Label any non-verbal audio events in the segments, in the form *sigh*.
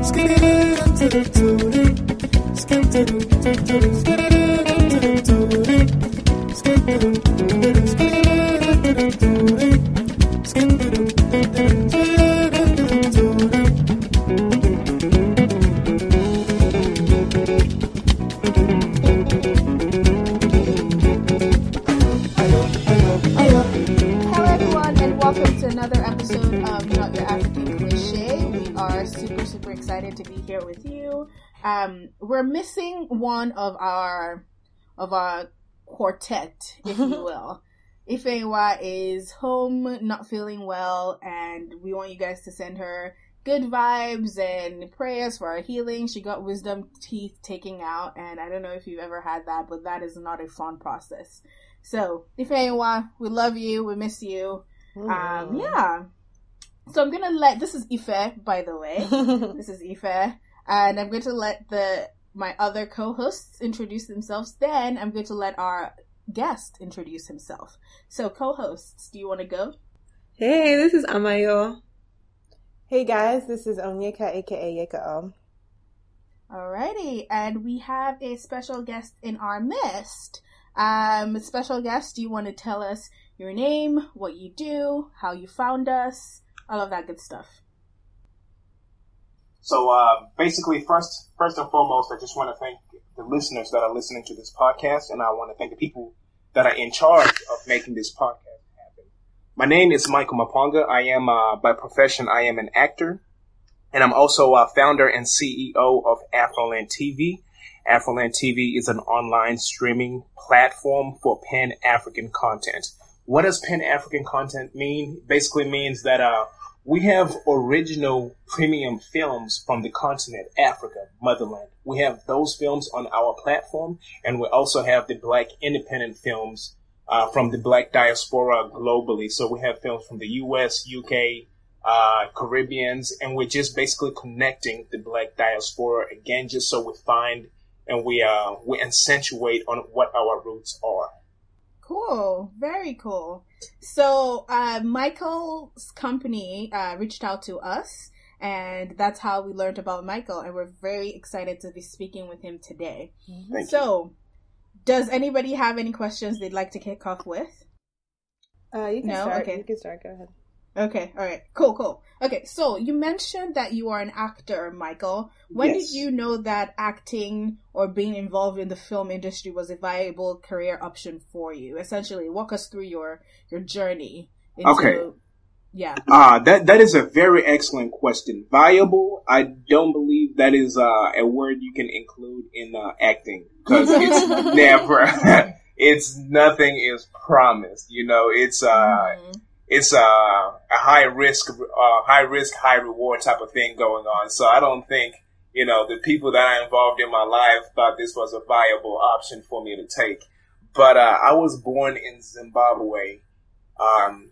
Hello, Um, we're missing one of our of our quartet, if you *laughs* will. Ifewa is home, not feeling well, and we want you guys to send her good vibes and prayers for her healing. She got wisdom teeth taken out, and I don't know if you've ever had that, but that is not a fun process. So, Ifewa, we love you, we miss you. Um, yeah. So I'm gonna let this is Ife, by the way. *laughs* this is Ife, and I'm going to let the my other co-hosts introduce themselves. Then I'm going to let our guest introduce himself. So, co-hosts, do you want to go? Hey, this is Amayo. Hey guys, this is Onyeka, aka Yeka. O. Alrighty, and we have a special guest in our midst. Um, special guest, do you want to tell us your name, what you do, how you found us, all of that good stuff? So uh, basically, first, first and foremost, I just want to thank the listeners that are listening to this podcast, and I want to thank the people that are in charge of making this podcast happen. My name is Michael Maponga. I am, uh, by profession, I am an actor, and I'm also a founder and CEO of Afroland TV. Afroland TV is an online streaming platform for Pan African content. What does Pan African content mean? Basically means that uh, we have original premium films from the continent, Africa, motherland. We have those films on our platform, and we also have the black independent films uh, from the black diaspora globally. So we have films from the US, UK, uh, Caribbeans, and we're just basically connecting the black diaspora again, just so we find and we uh, we accentuate on what our roots are. Cool, very cool. So, uh, Michael's company uh, reached out to us, and that's how we learned about Michael, and we're very excited to be speaking with him today. Thank so, does anybody have any questions they'd like to kick off with? Uh, you can No? start. Okay. You can start. Go ahead. Okay, all right, cool, cool. Okay, so you mentioned that you are an actor, Michael. When Yes. did you know that acting or being involved in the film industry was a viable career option for you? Essentially, walk us through your your journey. Into, Okay. Yeah. Ah, that that is a very excellent question. Viable, I don't believe that is uh, a word you can include in uh, acting because *laughs* it's never. *laughs* it's nothing is promised. You know, it's uh, Mhm. It's uh, a high risk, uh, high risk, high reward type of thing going on. So I don't think you know the people that I involved in my life thought this was a viable option for me to take. But uh, I was born in Zimbabwe, um,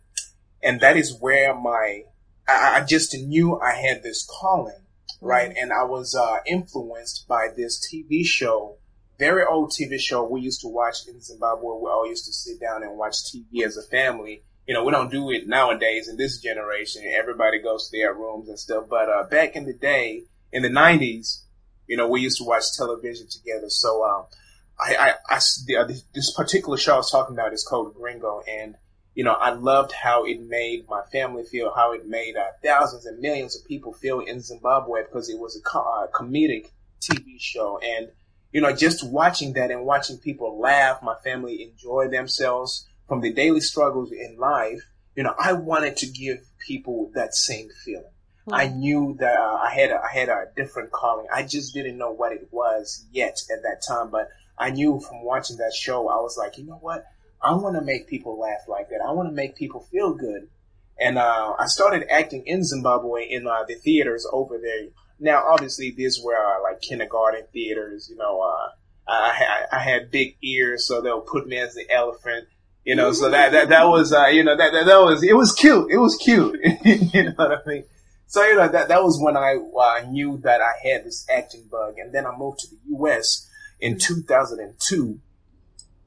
and that is where my I, I just knew I had this calling, right? And I was uh, influenced by this TV show, very old TV show we used to watch in Zimbabwe. We all used to sit down and watch TV as a family. You know, we don't do it nowadays in this generation. Everybody goes to their rooms and stuff. But uh, back in the day, in the '90s, you know, we used to watch television together. So um, I, I, I this particular show I was talking about is called Gringo, and you know, I loved how it made my family feel, how it made uh, thousands and millions of people feel in Zimbabwe because it was a uh, comedic TV show. And, you know, just watching that and watching people laugh, my family enjoy themselves from the daily struggles in life, you know, I wanted to give people that same feeling. I knew that uh, I had a, I had a different calling. I just didn't know what it was yet at that time, but I knew from watching that show, I was like, you know what? I want to make people laugh like that. I want to make people feel good. And uh, I started acting in Zimbabwe in uh, the theaters over there. Now, obviously, these were uh, like kindergarten theaters. You know, uh, I, I had big ears, so they'll put me as the elephant. You know, so that that, that was uh, you know that, that that was it was cute. It was cute. *laughs* you know what I mean? So you know that that was when I uh, knew that I had this acting bug, and then I moved to the U.S. in 2002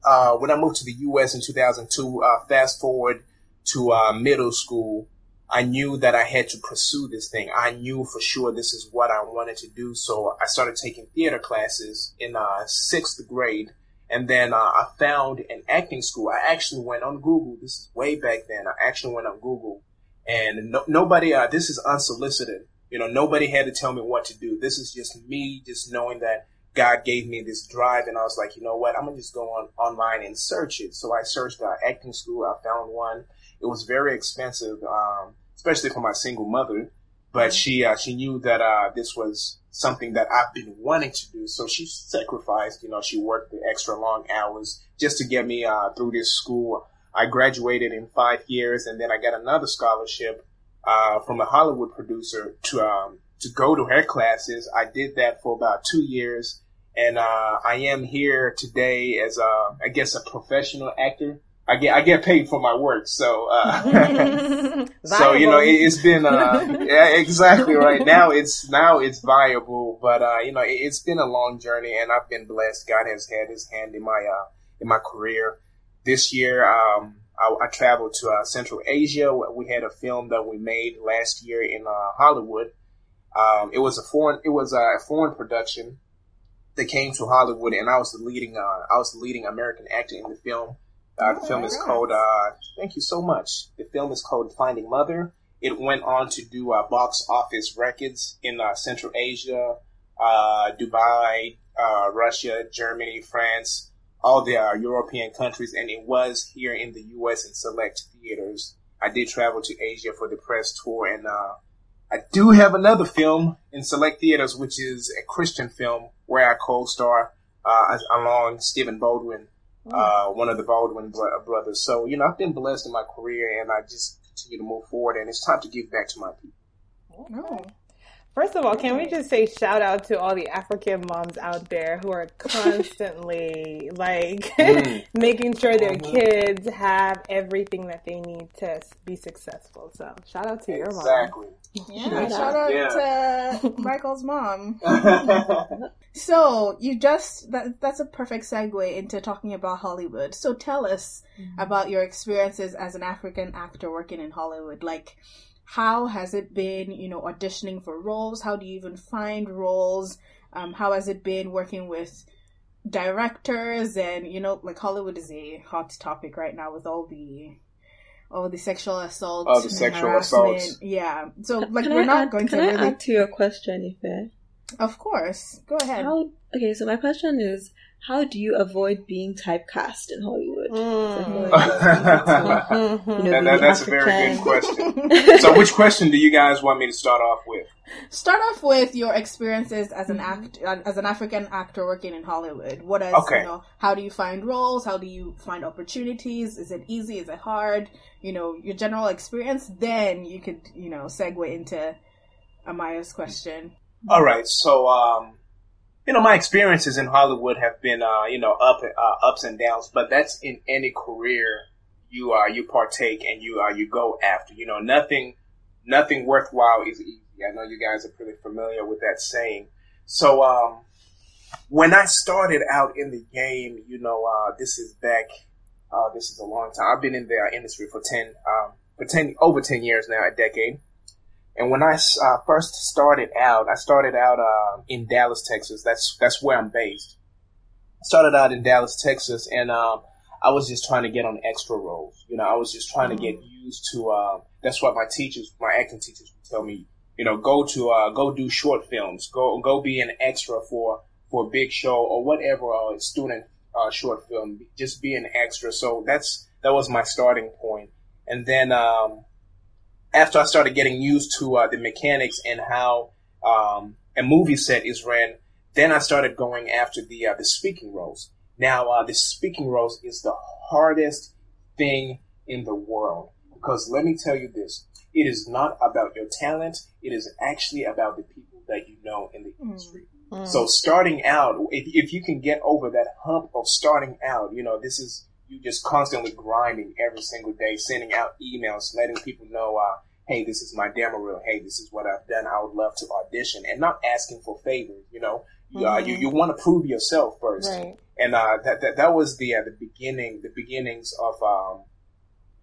uh, when I moved to the U.S. in 2002, uh, fast forward to uh, middle school, I knew that I had to pursue this thing. I knew for sure this is what I wanted to do. So I started taking theater classes in uh, sixth grade. And then uh, I found an acting school. I actually went on Google. This is way back then. I actually went on Google and no, nobody, uh, this is unsolicited. You know, nobody had to tell me what to do. This is just me just knowing that God gave me this drive and I was like, you know what? I'm going to just go on online and search it. So I searched uh, acting school. I found one. It was very expensive. Um, especially for my single mother. But she uh, she knew that uh, this was something that I've been wanting to do, so she sacrificed. You know, she worked the extra long hours just to get me uh, through this school. I graduated in five years, and then I got another scholarship uh, from a Hollywood producer to um, to go to her classes. I did that for about two years, and uh, I am here today as a, I guess, a professional actor. I get I get paid for my work, so uh, *laughs* *laughs* so you know it, has been uh, yeah, exactly right now *laughs* it's now it's viable, but uh, you know it, has been a long journey, and I've been blessed. God has had His hand in my uh, in my career. This year, um, I, I, traveled to uh, Central Asia. We had a film that we made last year in uh, Hollywood. Um, it was a foreign it was a foreign production that came to Hollywood, and I was the leading I was the leading American actor in the film. Uh, the film is called, uh, thank you so much. The film is called Finding Mother. It went on to do uh, box office records in uh, Central Asia, uh, Dubai, uh, Russia, Germany, France, all the European countries, and it was here in the U.S. in select theaters. I did travel to Asia for the press tour, and I do have another film in select theaters, which is a Christian film where I co-star along Stephen Baldwin uh, one of the Baldwin brothers. So, you know, I've been blessed in my career and I just continue to move forward and it's time to give back to my people. Oh. First of all, can we just say shout out to all the African moms out there who are *laughs* constantly like mm. *laughs* making sure their mm-hmm. kids have everything that they need to be successful. So shout out to your mom. Exactly. Yeah, shout out yeah. to Michael's mom. *laughs* so you just that that's a perfect segue into talking about Hollywood. So tell us mm-hmm. about your experiences as an African actor working in Hollywood. Like how has it been, you know, auditioning for roles? How do you even find roles? Um, how has it been working with directors and you know, like Hollywood is a hot topic right now with all the oh the sexual assault oh the sexual assault yeah. So like can we're I not add, going can to I really add to your question Ife? of course. Go ahead. How, okay so my question is how do you avoid being typecast in Hollywood? Mm. *laughs* *laughs* that's a very good question. *laughs* so, which question do you guys want me to start off with? Start off with your experiences as an act as an African actor working in Hollywood. What is okay. you know? How do you find roles? How do you find opportunities? Is it easy? Is it hard? You know your general experience. Then you could you know segue into Amaya's question. All right. So um, you know, my experiences in Hollywood have been, uh, you know, up, uh, ups and downs, but that's in any career you, uh, you partake and you, uh, you go after, you know, nothing, nothing worthwhile is easy. I know you guys are pretty familiar with that saying. So, um, when I started out in the game, you know, uh, this is back, uh, this is a long time. I've been in the industry for 10, um, for 10, over 10 years now, a decade. And when I uh, first started out, I started out uh, in Dallas, Texas. That's that's where I'm based. I started out in Dallas, Texas, and um, I was just trying to get on extra roles. You know, I was just trying mm-hmm. to get used to. Uh, that's what my teachers, my acting teachers, would tell me. You know, go to uh, go do short films. Go go be an extra for for a big show or whatever uh, student uh, short film. Just be an extra. So that's that was my starting point. And then um, after I started getting used to uh, the mechanics and how um, a movie set is ran, then I started going after the uh, the speaking roles. Now, uh, the speaking roles is the hardest thing in the world because let me tell you this: it is not about your talent; it is actually about the people that you know in the mm. industry. Mm. So, starting out, if, if you can get over that hump of starting out, you know, this is you just constantly grinding every single day, sending out emails, letting people know, uh, hey, this is my demo reel. Hey, this is what I've done. I would love to audition, and not asking for favors. You know, mm-hmm. uh, you you want to prove yourself first, right. and uh, that, that that was the uh, the beginning, the beginnings of um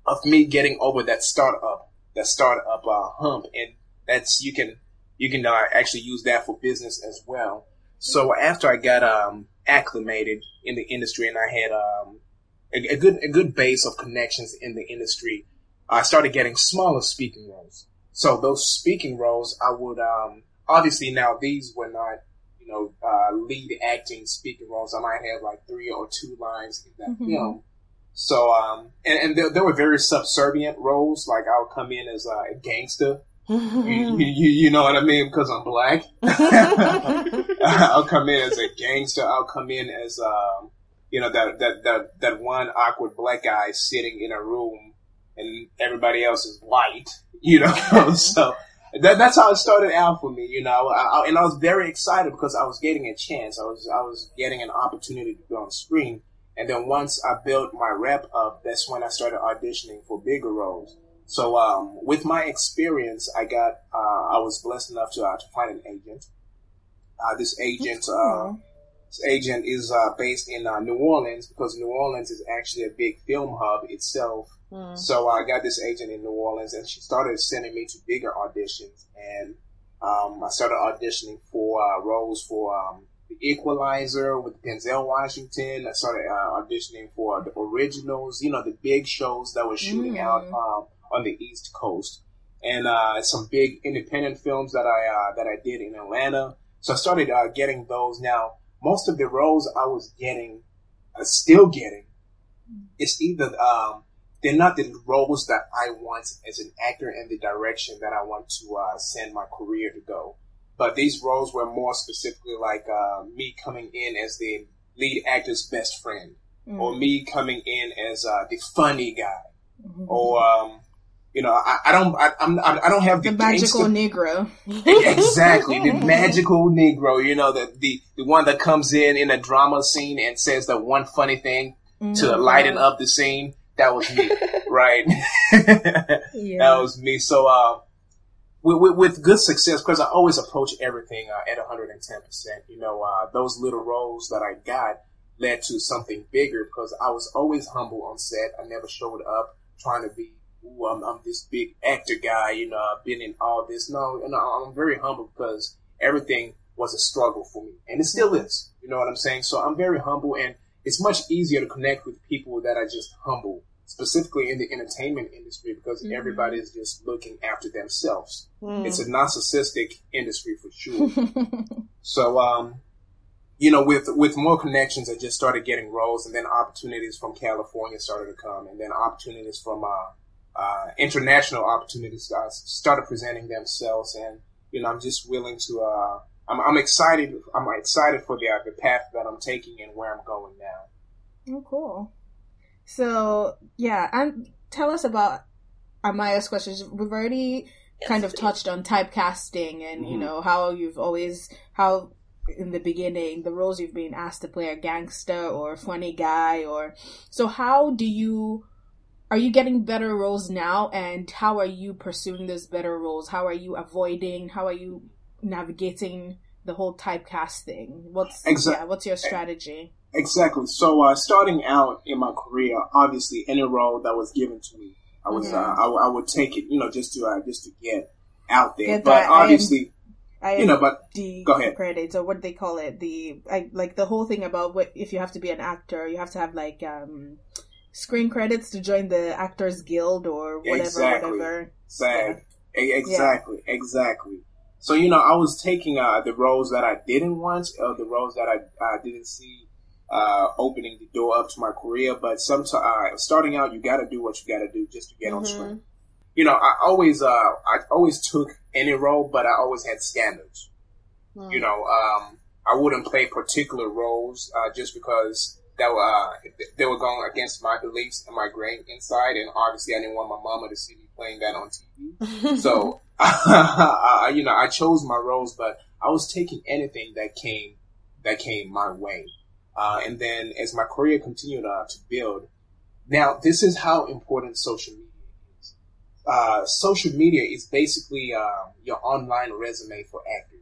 of me getting over that startup the startup uh, hump, and that's you can you can uh, actually use that for business as well. So after I got um, acclimated in the industry and I had um, a, a, good a good base of connections in the industry, I started getting smaller speaking roles. So those speaking roles, I would um, obviously now these were not you know uh, lead acting speaking roles. I might have like three or two lines in that mm-hmm. film. So um, and, and there, there, were very subservient roles. Like I'll come in as a gangster *laughs* you, you, you, know what I mean? Because I'm black. *laughs* *laughs* I'll come in as a gangster. I'll come in as, um, you know, that, that, that, that one awkward black guy sitting in a room and everybody else is white, *laughs* you know? so that, that's how it started out for me, you know? I, I, and I was very excited because I was getting a chance. I was, I was getting an opportunity to go on screen. And then once I built my rep up, that's when I started auditioning for bigger roles. So um, with my experience, I got uh, I was blessed enough to uh, to find an agent. Uh, this agent uh, this agent is uh, based in uh, New Orleans because New Orleans is actually a big film hub itself. Mm. So I got this agent in New Orleans, and she started sending me to bigger auditions, and um, I started auditioning for roles for um, the Equalizer with Denzel Washington. I started auditioning for the originals, you know, the big shows that were shooting mm. out um, on the East Coast, and uh, some big independent films that I uh, that I did in Atlanta. So I started uh, getting those. Now, most of the roles I was getting, uh, still getting, it's either um, they're not the roles that I want as an actor and the direction that I want to uh, send my career to go. But these roles were more specifically like uh, me coming in as the lead actor's best friend, mm. or me coming in as the funny guy, mm-hmm. or um, you know, I, I don't, I, I'm, I don't have the, the magical Negro. *laughs* exactly, the magical Negro. You know, the, the the one that comes in in a drama scene and says that one funny thing mm-hmm. to lighten up the scene. That was me, *laughs* right? *laughs* yeah. That was me. So, uh, with, with, with good success, because I always approach everything uh, at 110 percent. You know, uh, those little roles that I got led to something bigger because I was always humble on set. I never showed up trying to be ooh, I'm, I'm this big actor guy, you know, I've been in all this. No, and I'm very humble because everything was a struggle for me, and it still is. You know what I'm saying? So I'm very humble, and it's much easier to connect with people that are just humble, specifically in the entertainment industry, because mm-hmm. everybody is just looking after themselves. Mm. It's a narcissistic industry for sure. *laughs* so, um, you know, with with more connections, I just started getting roles, and then opportunities from California started to come, and then opportunities from uh, uh, international opportunities uh, started presenting themselves, and you know, I'm just willing to. Uh, I'm, I'm, excited. I'm excited for the uh, the path that I'm taking and where I'm going now. Oh, cool. So yeah, and tell us about Amaya's questions. We've already kind of touched on typecasting and mm-hmm. you know how you've always how in the beginning the roles you've been asked to play a gangster or funny guy or so how do you are you getting better roles now? And how are you pursuing those better roles? How are you avoiding? How are you navigating the whole typecast thing what's exactly. yeah, what's your strategy? Exactly. So uh, starting out in my career obviously any role that was given to me i was mm-hmm. uh, I, I, would take it you know just to uh, just to get out there. Get but obviously I am, you know, but the go ahead. Credits or what do they call it, the I, like the whole thing about what if you have to be an actor, you have to have like um screen credits to join the Actors Guild or whatever, exactly. whatever. SAG. Yeah. Exactly, yeah. exactly. So you know, I was taking uh, the roles that I didn't want, uh, the roles that I uh, didn't see uh, opening the door up to my career. But sometimes, uh, starting out, you got to do what you got to do just to get mm-hmm. on screen. You know, I always, uh, I always took any role, but I always had standards. Mm. You know, um, I wouldn't play particular roles just because that were uh, they were going against my beliefs and my grain inside, and obviously I didn't want my mama to see me playing that on TV. *laughs* so, *laughs* I, you know, I chose my roles, but I was taking anything that came that came my way. Uh, and then as my career continued uh, to build, now this is how important social media is. Uh, social media is basically um, your online resume for actors.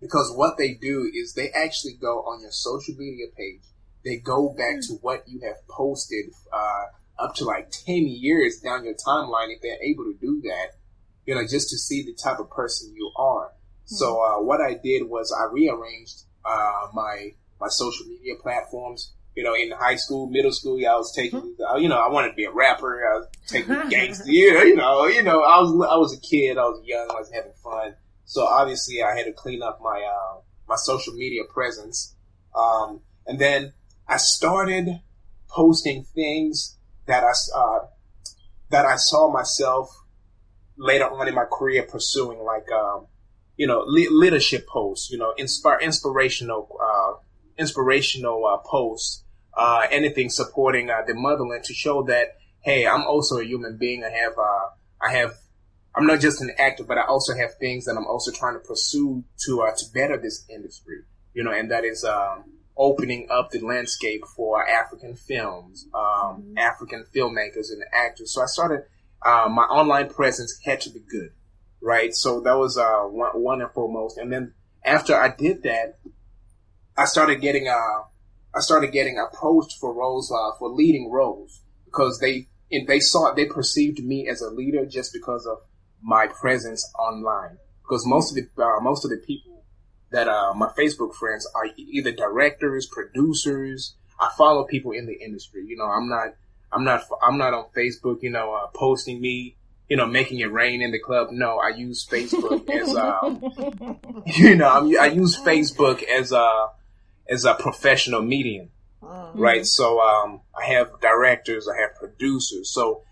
Because what they do is they actually go on your social media page they go back to what you have posted uh, up to like 10 years down your timeline if they're able to do that, you know, just to see the type of person you are. Mm-hmm. So, uh, what I did was I rearranged, uh, my, my social media platforms. You know, in high school, middle school, I was taking, mm-hmm. you know, I wanted to be a rapper. I was taking *laughs* gangster, yeah, you know, you know, I was, I was a kid, I was young, I was having fun. So obviously I had to clean up my, uh, my social media presence. Um, and then I started posting things that I uh, that I saw myself later on in my career pursuing, like um, you know leadership posts, you know, inspire inspirational uh, inspirational uh, posts, uh, anything supporting uh, the motherland to show that hey, I'm also a human being. I have uh, I have I'm not just an actor, but I also have things that I'm also trying to pursue to to better this industry, you know, and that is um, opening up the landscape for African films, um, mm-hmm. African filmmakers and actors. So I started, uh, my online presence had to be good, right? So that was, uh, one, one and foremost. And then after I did that, I started getting, uh, I started getting approached for roles, uh, for leading roles because they, and they saw, they perceived me as a leader just because of my presence online. Because most of the, uh, most of the people that uh, my Facebook friends are either directors, producers. I follow people in the industry. You know, I'm not, I'm not, I'm not on Facebook. You know, uh, posting me. You know, making it rain in the club. No, I use Facebook as, um, *laughs* you know, I'm, i use Facebook as a, as a professional medium, mm-hmm. right? So, um, I have directors, I have producers. So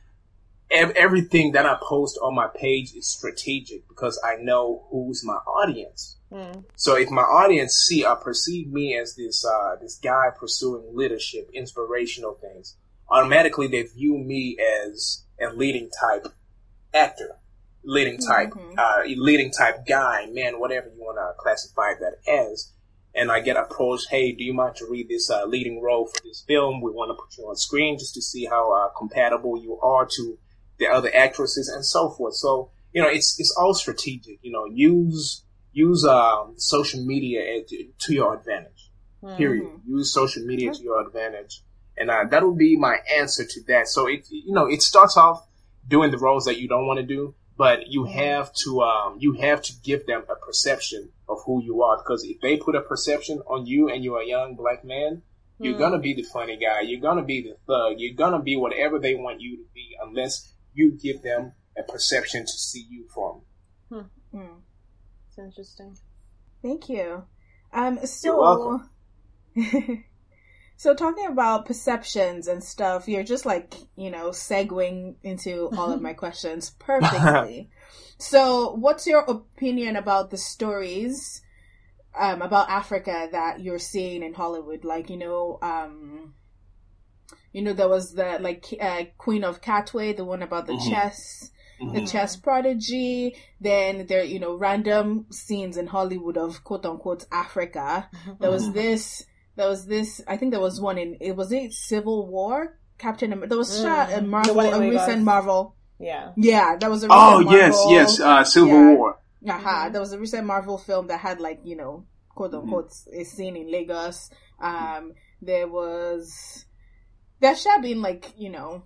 ev- everything that I post on my page is strategic because I know who's my audience. Mm. So if my audience see or perceive me as this uh, this guy pursuing leadership, inspirational things, automatically they view me as a leading type actor, leading type, mm-hmm. uh, leading type guy, man, whatever you want to classify that as. And I get approached, hey, do you mind to read this uh, leading role for this film? We want to put you on screen just to see how uh, compatible you are to the other actresses and so forth. So you know, it's it's all strategic. You know, use use um, social media to your advantage. Mm-hmm. Period. Use social media to your advantage, and uh, that will be my answer to that. So it you know it starts off doing the roles that you don't want to do, but you mm-hmm. have to um, you have to give them a perception of who you are because if they put a perception on you and you're a young black man, you're gonna be the funny guy. You're gonna be the thug. You're gonna be whatever they want you to be, unless you give them a perception to see you from. Hmm. It's interesting. Thank you. Um, so, *laughs* so talking about perceptions and stuff, you're just like you know segueing into all of my *laughs* questions perfectly. *laughs* so, what's your opinion about the stories um, about Africa that you're seeing in Hollywood? Like, you know, um, you know, there was the like uh, Queen of Katwe, the one about the mm-hmm. chess mm-hmm. the chess prodigy. Then there, you know, random scenes in Hollywood of quote unquote Africa. Mm-hmm. There was this. There was this. I think there was one in. It was it Civil War. Captain. America. There was mm. shot a Marvel, a recent Marvel. Yeah. Yeah, that was a. oh Marvel, yes, yes, uh, Civil yeah. War. Aha, uh-huh. there was a recent Marvel film that had like you know quote unquote mm-hmm. a scene in Lagos. Um, there was there should have been like you know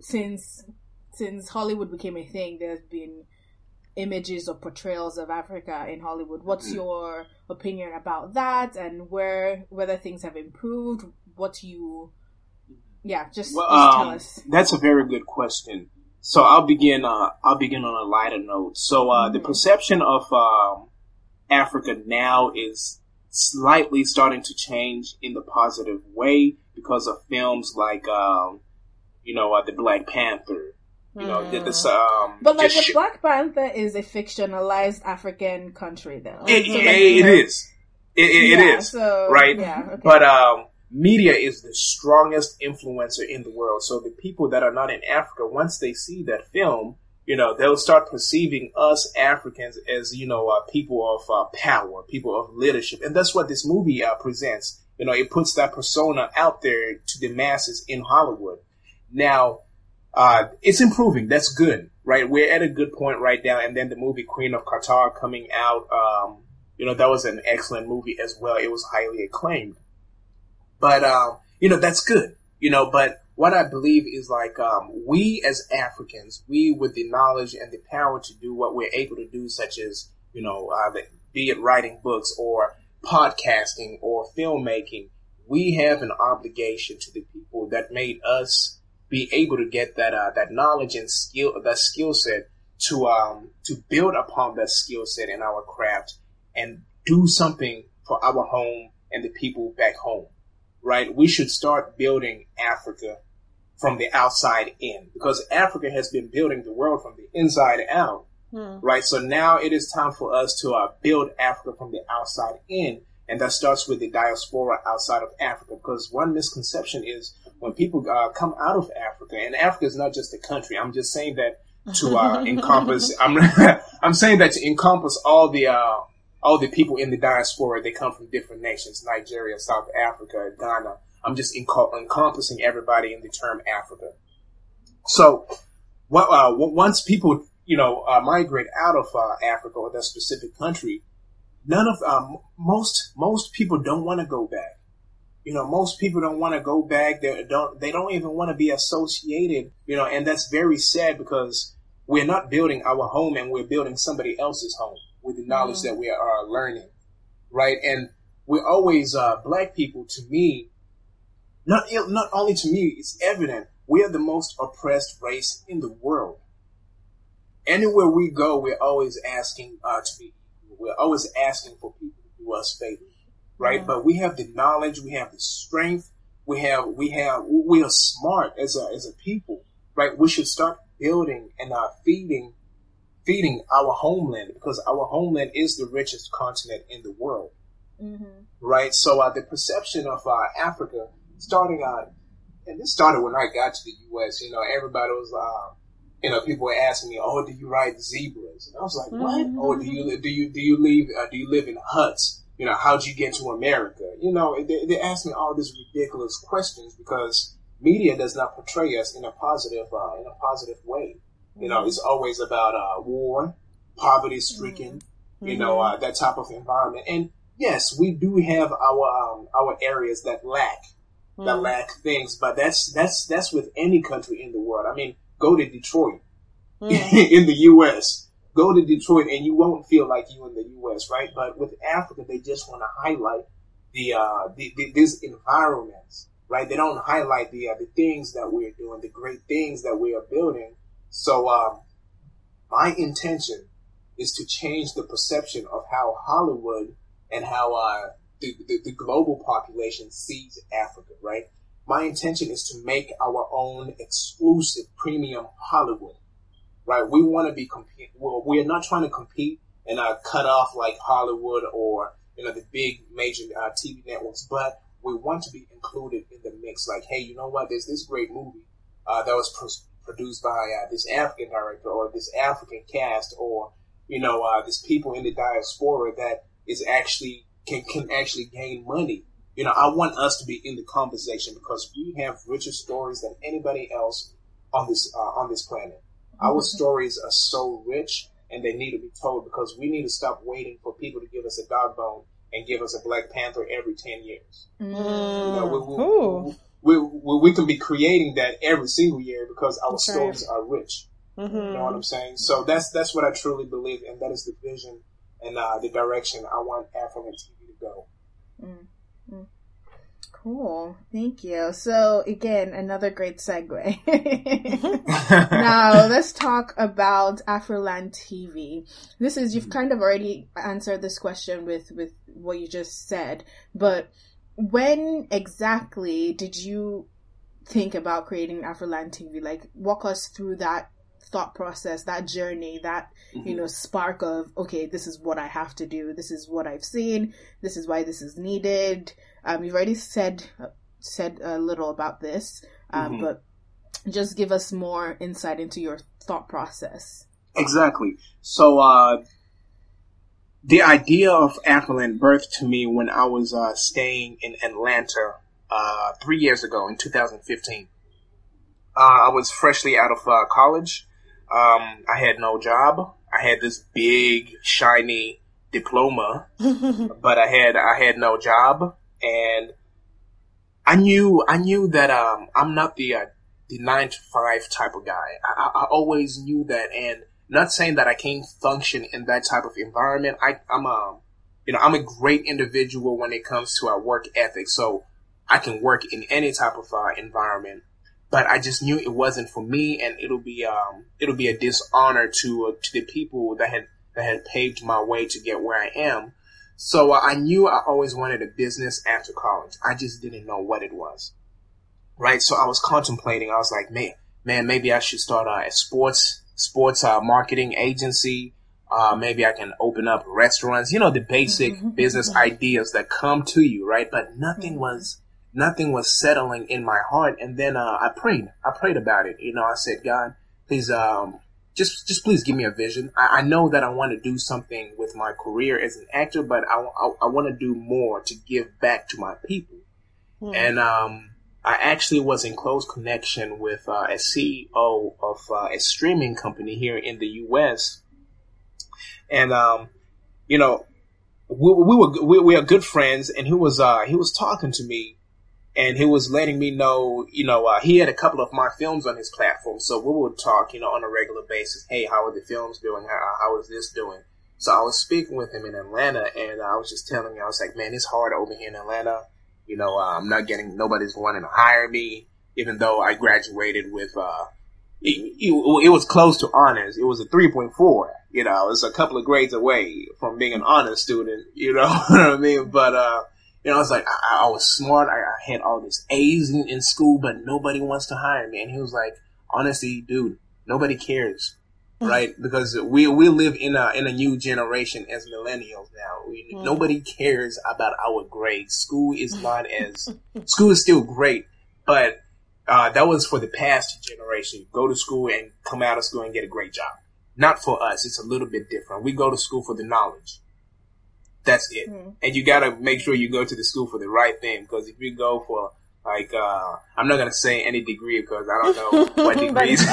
since since Hollywood became a thing, there's been images or portrayals of Africa in Hollywood. What's mm. your opinion about that, and where whether things have improved? What you, yeah, just, well, just tell um, us. That's a very good question. So I'll begin. Uh, I'll begin on a lighter note. So uh, mm-hmm. the perception of um, Africa now is slightly starting to change in the positive way because of films like, um, you know, uh, the Black Panther you know, mm. this um. But like the sh- Black Panther is a fictionalized African country, though. It, so, like, it is. It, it, yeah, it is. So, right. Yeah. Okay. But um, media is the strongest influencer in the world. So the people that are not in Africa, once they see that film, you know, they'll start perceiving us Africans as you know uh, people of uh, power, people of leadership, and that's what this movie uh, presents. You know, it puts that persona out there to the masses in Hollywood. Now, uh, it's improving. That's good, right? We're at a good point right now. And then the movie Queen of Katwe coming out, um, you know, that was an excellent movie as well. It was highly acclaimed. But, um, you know, that's good, you know, but what I believe is like um, we as Africans, we with the knowledge and the power to do what we're able to do, such as you know, uh, be it writing books or podcasting or filmmaking, we have an obligation to the people that made us be able to get that uh, that knowledge and skill that skill set to um to build upon that skill set in our craft and do something for our home and the people back home right we should start building africa from the outside in because africa has been building the world from the inside out hmm. right so now it is time for us to uh, build africa from the outside in and that starts with the diaspora outside of Africa. Because one misconception is when people uh, come out of Africa, and Africa is not just a country. I'm just saying that *laughs* to uh, encompass. I'm *laughs* I'm saying that to encompass all the uh, all the people in the diaspora. They come from different nations: Nigeria, South Africa, Ghana. I'm just encompassing everybody in the term Africa. So, what, uh, once people you know uh, migrate out of uh, Africa or that specific country, none of um, most most people don't want to go back. You know, most people don't want to go back. They don't. They don't even want to be associated. You know, and that's very sad because we're not building our home and we're building somebody else's home with the knowledge mm-hmm. that we are learning, right? And we're always uh, black people. To me, not not only to me, it's evident we are the most oppressed race in the world. Anywhere we go, we're always asking uh, to be we're always asking for people to do us favors, right? But we have the knowledge, we have the strength, we have, we have, we are smart as a, as a people, right? We should start building and uh, feeding, feeding our homeland because our homeland is the richest continent in the world, mm-hmm. right? So uh, the perception of uh, Africa starting out, and this started when I got to the U.S. You know, everybody was uh, you know, people were asking me, "Oh, do you ride zebras?" And I was like, "What? Mm-hmm. Oh, do you do you do you live uh, do you live in huts? You know, how'd you get to America? You know, they, they ask me all these ridiculous questions because media does not portray us in a positive uh, in a positive way. You know, it's always about uh, war, poverty stricken, mm-hmm. you know, uh, that type of environment. And yes, we do have our um, our areas that lack that mm-hmm. lack things, but that's that's that's with any country in the world. I mean go to Detroit mm. *laughs* in the U.S. Go to Detroit and you won't feel like you in the U.S. Right? But with Africa, they just want to highlight the, uh, the, the this environments, right? They don't highlight the uh, the things that we're doing, the great things that we are building. So, um, my intention is to change the perception of how Hollywood and how uh, the, the, the global population sees Africa, right? my intention is to make our own exclusive premium Hollywood. Right? We want to be compete. Well, we are not trying to compete and uh, cut off like Hollywood or you know the big major uh, TV networks, but we want to be included in the mix. Like, hey, you know what? There's this great movie uh, that was pro- produced by uh, this African director or this African cast or you know uh, this people in the diaspora that is actually can can actually gain money you know, I want us to be in the conversation because we have richer stories than anybody else on this uh, on this planet. Mm-hmm. Our stories are so rich, and they need to be told because we need to stop waiting for people to give us a dog bone and give us a Black Panther every ten years. Mm. You know, we, we, we, we, can be creating that every single year because our okay. stories are rich. Mm-hmm. You know what I'm saying? So that's that's what I truly believe, and that is the vision and uh, the direction I want African TV to go. Mm. Cool. Thank you. So again, another great segue. *laughs* now *laughs* let's talk about Afroland TV. This is you've kind of already answered this question with with what you just said, but when exactly did you think about creating Afroland TV? Like walk us through that thought process, that journey, that, mm-hmm. you know, spark of, okay, this is what I have to do. This is what I've seen. This is why this is needed. Um, you've already said, said a little about this, um, mm-hmm. but just give us more insight into your thought process. Exactly. So, uh, the idea of Afroland birthed to me when I was uh, staying in Atlanta uh, three years ago in 2015. Uh, I was freshly out of uh, college. Um, I had no job. I had this big shiny diploma, *laughs* but I had I had no job, and I knew I knew that um, I'm not the uh, the nine to five type of guy. I, I, always knew that, and not saying that I can't function in that type of environment. I, I'm a um, you know I'm a great individual when it comes to our work ethic, so I can work in any type of uh, environment. But I just knew it wasn't for me, and it'll be um, it'll be a dishonor to uh, to the people that had that had paved my way to get where I am. So uh, I knew I always wanted a business after college. I just didn't know what it was. Right. So I was contemplating. I was like, man, man, maybe I should start uh, a sports, sports, uh, marketing agency. Uh, maybe I can open up restaurants, you know, the basic mm-hmm. business ideas that come to you, right? But nothing mm-hmm. was, nothing was settling in my heart. And then, uh, I prayed, I prayed about it. You know, I said, God, please, um, just just please give me a vision. I, I, know that I want to do something with my career as an actor, but I, I, I want to do more to give back to my people. Hmm. And um, I actually was in close connection with uh, a CEO of uh, a streaming company here in the U.S. And um, you know, we, we were we, we, are good friends, and he was uh, he was talking to me and he was letting me know, you know, uh, he had a couple of my films on his platform, so we would talk, you know, on a regular basis. Hey, how are the films doing? How, how is this doing? So I was speaking with him in Atlanta, and I was just telling him, I was like, man, it's hard over here in Atlanta. You know, uh, I'm not getting, nobody's wanting to hire me, even though I graduated with, uh, it, it, was close to honors. It was a 3.4. You know, it's a couple of grades away from being an honors student. You know *laughs* what I mean? But, uh, you know, I was like, I, I was smart. I, I, had all these A's in, in, school, but nobody wants to hire me. And he was like, honestly, dude, nobody cares, *laughs* right? Because we we live in a in a new generation as millennials now. We, mm. Nobody cares about our grades. School is *laughs* not as school is still great, but uh, that was for the past generation. Go to school and come out of school and get a great job. Not for us. It's a little bit different. We go to school for the knowledge. That's it. Mm-hmm. And you gotta make sure you go to the school for the right thing because if you go for like uh, I'm not gonna say any degree because I don't know *laughs* what degrees. *laughs*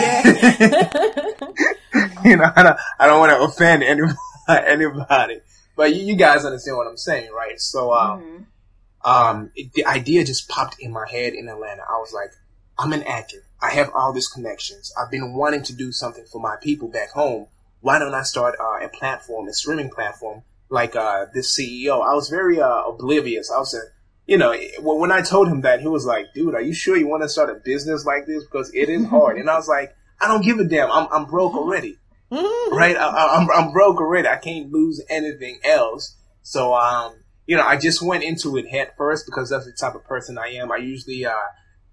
you know, I don't, I don't want to offend anybody, *laughs* anybody, but you, you, guys understand what I'm saying, right? So, um, mm-hmm. um, it, the idea just popped in my head in Atlanta. I was like, I'm an actor. I have all these connections. I've been wanting to do something for my people back home. Why don't I start uh, a platform, a streaming platform like uh, this CEO. I was very uh, oblivious. I was, uh, you know, when I told him that, he was like, "Dude, are you sure you want to start a business like this? Because it is hard." *laughs* and I was like, "I don't give a damn. I'm, I'm broke already, right? I, am I'm, I'm broke already. I can't lose anything else." So, um, you know, I just went into it head first because that's the type of person I am. I usually uh,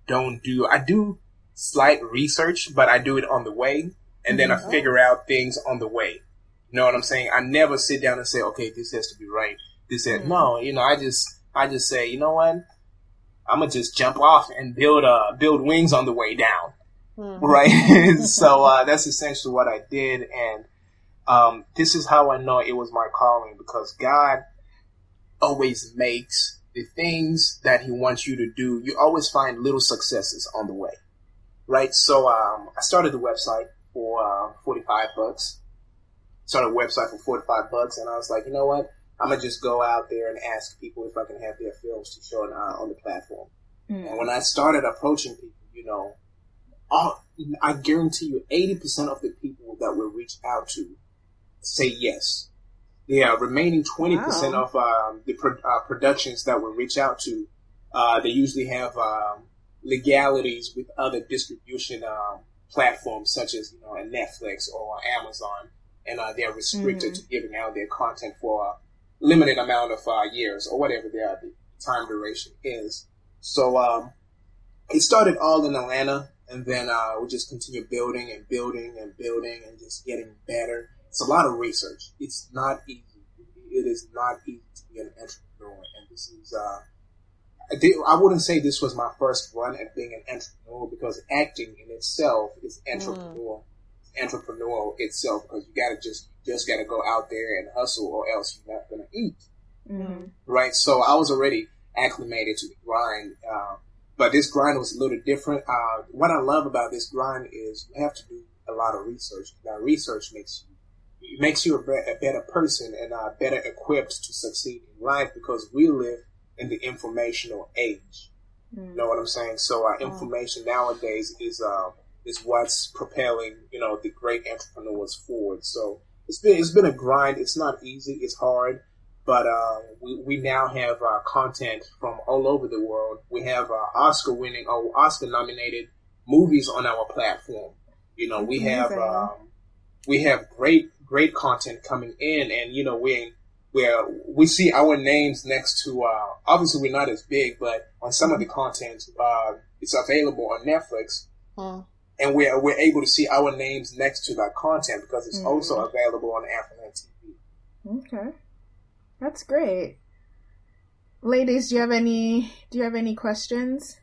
don't do. I do slight research, but I do it on the way, and then I mm-hmm. figure out things on the way. Know what I'm saying? I never sit down and say, okay, this has to be right. This has, mm-hmm. no, you know, I just, I just say, you know what? I'm gonna just jump off and build, uh, build wings on the way down. Mm-hmm. Right? *laughs* *laughs* so, uh, that's essentially what I did. And, um, this is how I know it was my calling because God always makes the things that he wants you to do. You always find little successes on the way. Right? So, um, I started the website for, uh, 45 bucks started a website for four to five bucks, and I was like, you know what? I'm gonna just go out there and ask people if I can have their films to show on, uh, on the platform. Mm. And when I started approaching people, you know, all, I guarantee you, 80% of the people that we reach out to say yes. The uh, remaining 20% wow. of um, the pro- uh, productions that we reach out to, uh, they usually have um, legalities with other distribution um, platforms such as you know a Netflix or Amazon and uh, they're restricted mm-hmm. to giving out their content for a limited amount of uh, years or whatever their the time duration is. So um, it started all in Atlanta, and then uh, we just continue building and building and building and just getting better. It's a lot of research. It's not easy. It is not easy to be an entrepreneur, and this is. Uh, I wouldn't say this was my first run at being an entrepreneur because acting in itself is mm. entrepreneur. Mm entrepreneurial itself because you gotta just just gotta go out there and hustle or else you're not gonna eat. Mm-hmm. Right. So I was already acclimated to the grind, uh, but this grind was a little different. Uh, what I love about this grind is you have to do a lot of research. Now, research makes you makes you a, be- a better person and uh, better equipped to succeed in life because we live in the informational age. Mm. You know what I'm saying? So uh, information nowadays is uh, is what's propelling you know the great entrepreneurs forward. So it's been it's been a grind. It's not easy. It's hard. But uh, we, we now have uh, content from all over the world. We have uh, Oscar winning or Oscar nominated movies on our platform. You know, we have um, we have great great content coming in, and you know we where we see our names next to. Uh, obviously, we're not as big, but on some of the content, uh, it's available on Netflix, and we're we're able to see our names next to that content because it's mm also available on Afroland TV. Okay. That's great. Ladies, do you have any do you have any questions?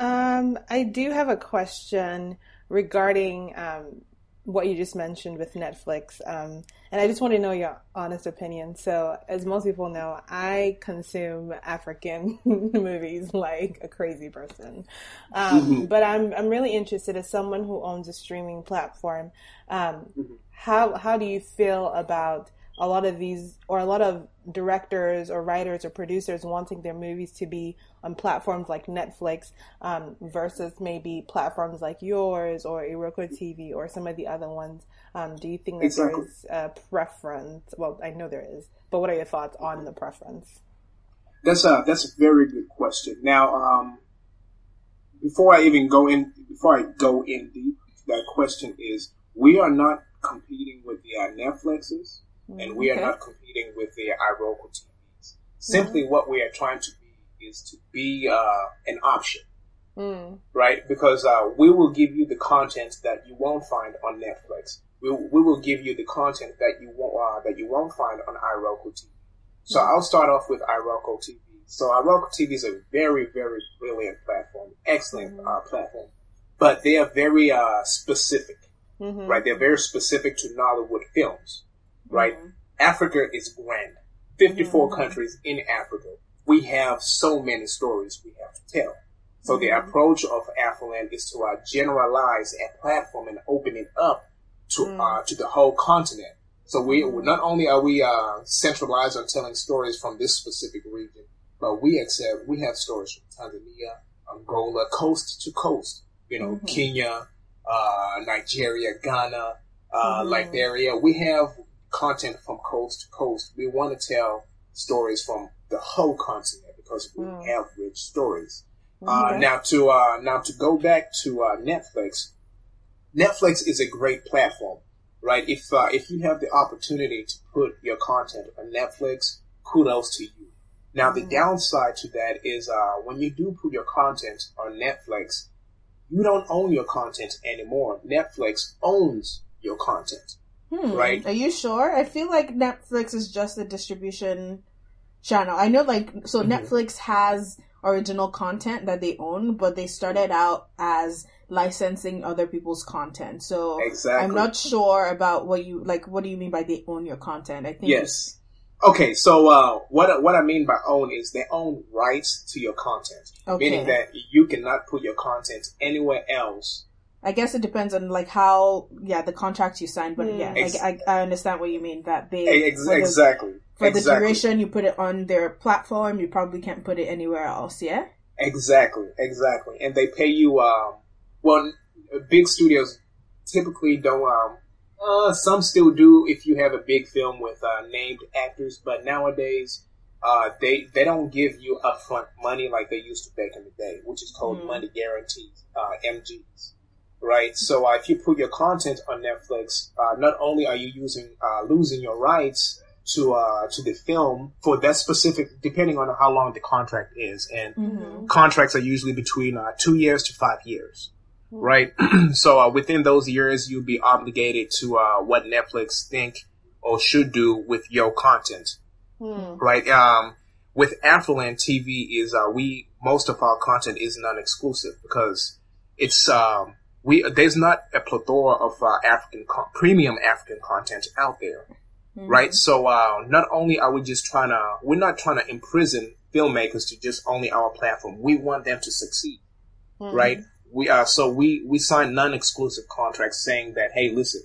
Um, I do have a question regarding um, what you just mentioned with Netflix. Um, and I just want to know your honest opinion. So, as most people know, I consume African *laughs* movies like a crazy person. Um, mm-hmm. *laughs* But I'm, I'm really interested as someone who owns a streaming platform. Um, mm-hmm. How, how do you feel about a lot of these or a lot of directors or writers or producers wanting their movies to be on platforms like Netflix um, versus maybe platforms like yours or Iroko TV or some of the other ones. Um, do you think that exactly. there's a preference? Well, I know there is, but what are your thoughts on the preference? That's a that's a very good question. Now, um, before I even go in, before I go in deep, that question is: we are not competing with the uh, Netflixes and we okay. are not competing with the Iroko TVs. Simply, mm-hmm. what we are trying to be is to be uh, an option, mm. right? Because uh, we will give you the content that you won't find on Netflix. We, we will give you the content that you won't uh, that you won't find on Iroko TV. So mm-hmm. I'll start off with Iroko TV. So Iroko TV is a very very brilliant platform, excellent mm-hmm. Uh, platform, but they are very uh, specific, mm-hmm. right? They're very specific to Nollywood films right? Mm-hmm. Africa is grand. 54 mm-hmm. countries in Africa. We have so many stories we have to tell. So the mm-hmm. approach of Afroland is to uh, generalize a platform and open it up to uh, to the whole continent. So we mm-hmm. not only are we uh, centralized on telling stories from this specific region, but we accept we have stories from Tanzania, Angola, coast to coast. You know, mm-hmm. Kenya, uh, Nigeria, Ghana, uh, mm-hmm. Liberia. We have content from coast to coast. We want to tell stories from the whole continent because we mm. have rich stories. Uh, now to uh, now to go back to uh, Netflix. Netflix is a great platform, right? If uh, if you have the opportunity to put your content on Netflix, kudos to you. Now mm. the downside to that is uh, when you do put your content on Netflix, you don't own your content anymore. Netflix owns your content. Hmm. Right? Are you sure? I feel like Netflix is just a distribution channel. I know, like, so mm-hmm. Netflix has original content that they own, but they started out as licensing other people's content. So exactly. I'm not sure about what you like. What do you mean by they own your content? I think yes. Okay, so uh, what what I mean by own is they own rights to your content, okay. meaning that you cannot put your content anywhere else I guess it depends on like how yeah the contracts you sign, but mm. yeah, Ex- I, I, I understand what you mean that they Ex- for exactly for exactly. the duration you put it on their platform, you probably can't put it anywhere else. Yeah, exactly, exactly, and they pay you. Um, well, big studios typically don't. Um, uh, some still do if you have a big film with uh, named actors, but nowadays. Uh, they they don't give you upfront money like they used to back in the day, which is called mm. money guarantees, uh, MGs right? So uh, if you put your content on Netflix, uh, not only are you using uh, losing your rights to uh, to the film for that specific, depending on how long the contract is, and mm-hmm. contracts are usually between uh, two years to five years, mm-hmm. right? *clears throat* so uh, within those years, you'll be obligated to what Netflix think or should do with your content, mm. right? Um, with Afroland TV is we most of our content is non-exclusive because it's um, we there's not a plethora of uh, African premium African content out there, mm-hmm. right? So uh, not only are we just trying to, we're not trying to imprison filmmakers to just only our platform. We want them to succeed, mm-hmm. right? We are uh, so we we sign non-exclusive contracts saying that hey, listen,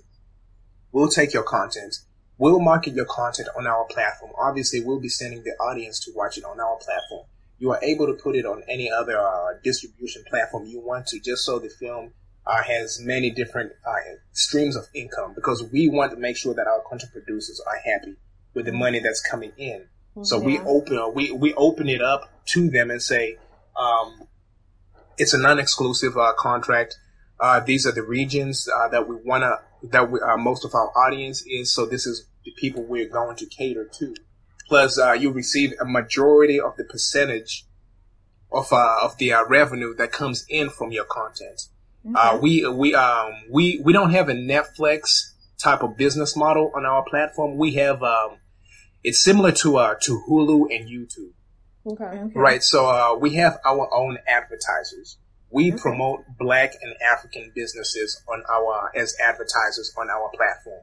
we'll take your content. We'll market your content on our platform. Obviously, we'll be sending the audience to watch it on our platform. you are able to put it on any other uh, distribution platform you want to, just so the film uh, has many different uh, streams of income. Because we want to make sure that our content producers are happy with the money that's coming in. So we open we we open it up to them and say, um, it's a non-exclusive uh, contract. Uh, these are the regions uh, that we want to that we, uh, most of our audience is. So this is the people we're going to cater to. Plus, uh, you receive a majority of the percentage of uh, of the revenue that comes in from your content. Okay. we we um we we don't have a Netflix type of business model on our platform. We have um, it's similar to uh to Hulu and YouTube. Okay. okay. Right. So uh, we have our own advertisers. We okay. promote Black and African businesses on our as advertisers on our platform.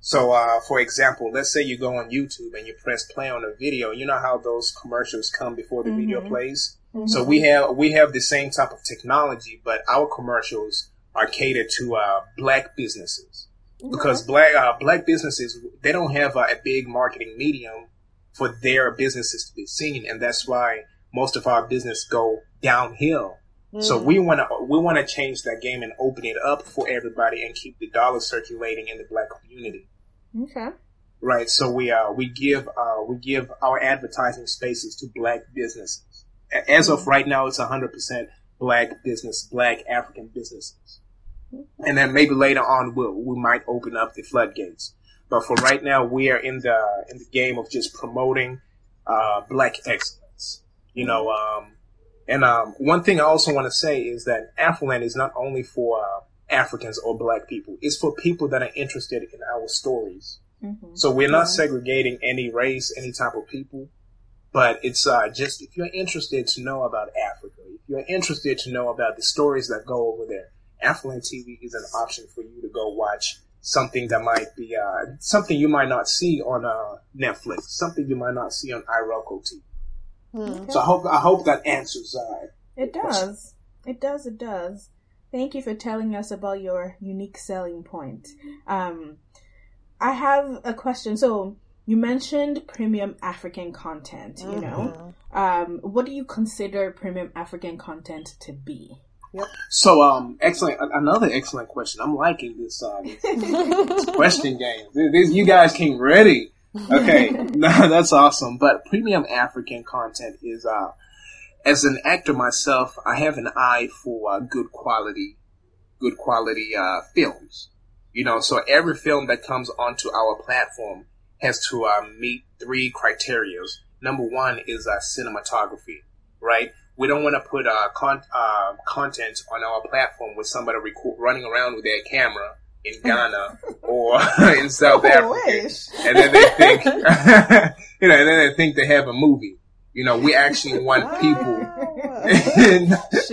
So, uh, for example, let's say you go on YouTube and you press play on a video. You know how those commercials come before the mm-hmm. video plays. Mm-hmm. So we have we have the same type of technology, but our commercials are catered to uh, black businesses because black uh, black businesses they don't have uh, a big marketing medium for their businesses to be seen, and that's why most of our business go downhill. Mm. So we want to we want to change that game and open it up for everybody and keep the dollar circulating in the black community. Okay. Right. So we uh we give uh we give our advertising spaces to black businesses. As of right now, it's hundred percent black business, black African businesses and then maybe later on we'll, we might open up the floodgates. But for right now, we are in the in the game of just promoting uh, black excellence. You know, um, and um, one thing I also want to say is that Afroland is not only for uh, Africans or black people; it's for people that are interested in our stories. Mm-hmm. So we're not segregating any race, any type of people, but it's uh, just if you're interested to know about Africa, if you're interested to know about the stories that go over there, Afroland TV is an option for you to go watch something that might be uh, something you might not see on uh, Netflix, something you might not see on Iroko TV. Hmm. So I hope I hope that answers. Uh, it does. It does. It does. Thank you for telling us about your unique selling point. Um, I have a question. So you mentioned premium African content. You mm-hmm. know, um, what do you consider premium African content to be? Yep. So, um, excellent. Another excellent question. I'm liking this, uh, this *laughs* question game. This, you guys came ready. Okay, *laughs* *laughs* no, that's awesome. But premium African content is, uh, as an actor myself, I have an eye for uh, good quality, good quality uh, films. You know, so every film that comes onto our platform has to uh, meet three criterias. Number one is uh, cinematography, right? we don't want to put uh, con- uh, content on our platform with somebody running around with their camera in *laughs* Ghana or *laughs* in South Africa, and then they think, *laughs* you know, and then they think they have a movie. You know, we actually want *laughs* people. *laughs*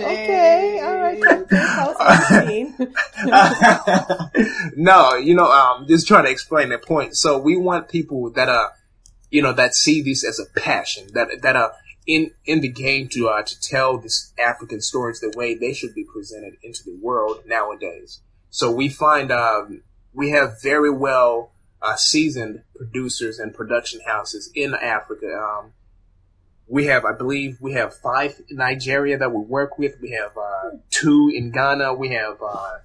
okay, all right, *laughs* no, you know, um, just trying to explain the point. So we want people that are, you know, that see this as a passion, that that are in in the game to uh, to tell this African stories the way they should be presented into the world nowadays. So we find um, we have very well uh, seasoned producers and production houses in Africa. Um, we have, I believe, we have five in Nigeria that we work with. We have uh, two in Ghana. We have uh,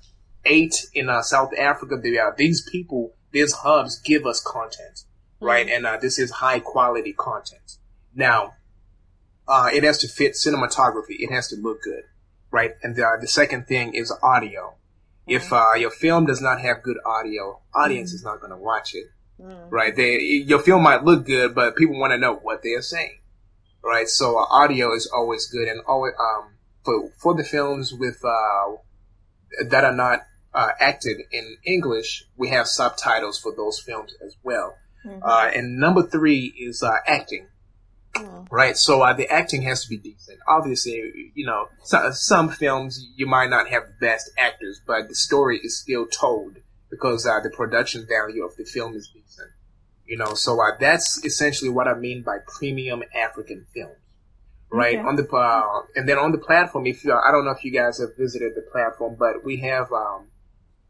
eight in uh, South Africa. They, these people, these hubs give us content, right? Mm-hmm. And uh, this is high quality content. Now, uh, it has to fit cinematography. It has to look good, right? And the, the second thing is audio. If mm. uh, your film does not have good audio, audience mm. is not going to watch it, mm. right? They, your film might look good, but people want to know what they are saying, right? So uh, audio is always good, and always um, for for the films with uh, that are not uh, acted in English, we have subtitles for those films as well. Mm-hmm. Uh, and number three is uh, acting. Mm. Right, so uh, the acting has to be decent. Obviously, you know, so, some films you might not have the best actors, but the story is still told because uh, the production value of the film is decent. You know, so uh, that's essentially what I mean by premium African films. Right okay. on the uh, and then on the platform, if you I don't know if you guys have visited the platform, but we have um,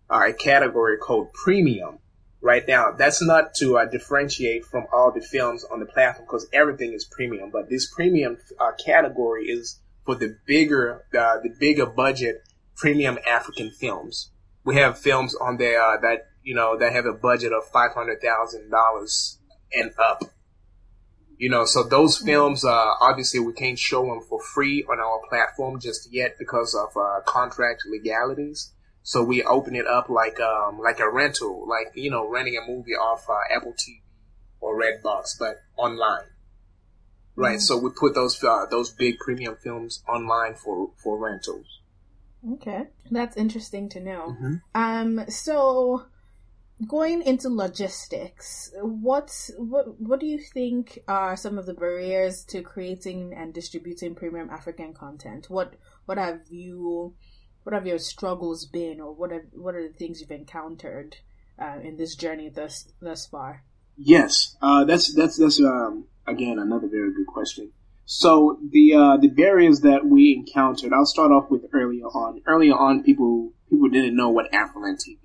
a category called premium, right now. That's not to uh, differentiate from all the films on the platform because everything is premium. But this premium uh, category is for the bigger, uh, the bigger budget premium African films. We have films on there uh, that you know that have a budget of five hundred thousand dollars and up. You know, so those mm-hmm. films, uh, obviously we can't show them for free on our platform just yet because of uh, contract legalities. So we open it up like um, like a rental, like you know, renting a movie off uh, Apple TV or Redbox, but online. Right. Mm-hmm. So we put those uh, those big premium films online for for rentals. Okay, that's interesting to know. Mm-hmm. Um, so going into logistics, what's what what do you think are some of the barriers to creating and distributing premium African content? What what have you what have your struggles been, or what are what are the things you've encountered uh, in this journey thus thus far? Yes, uh, that's that's that's um, again another very good question. So the uh, the barriers that we encountered, I'll start off with earlier on. Earlier on, people people didn't know what is,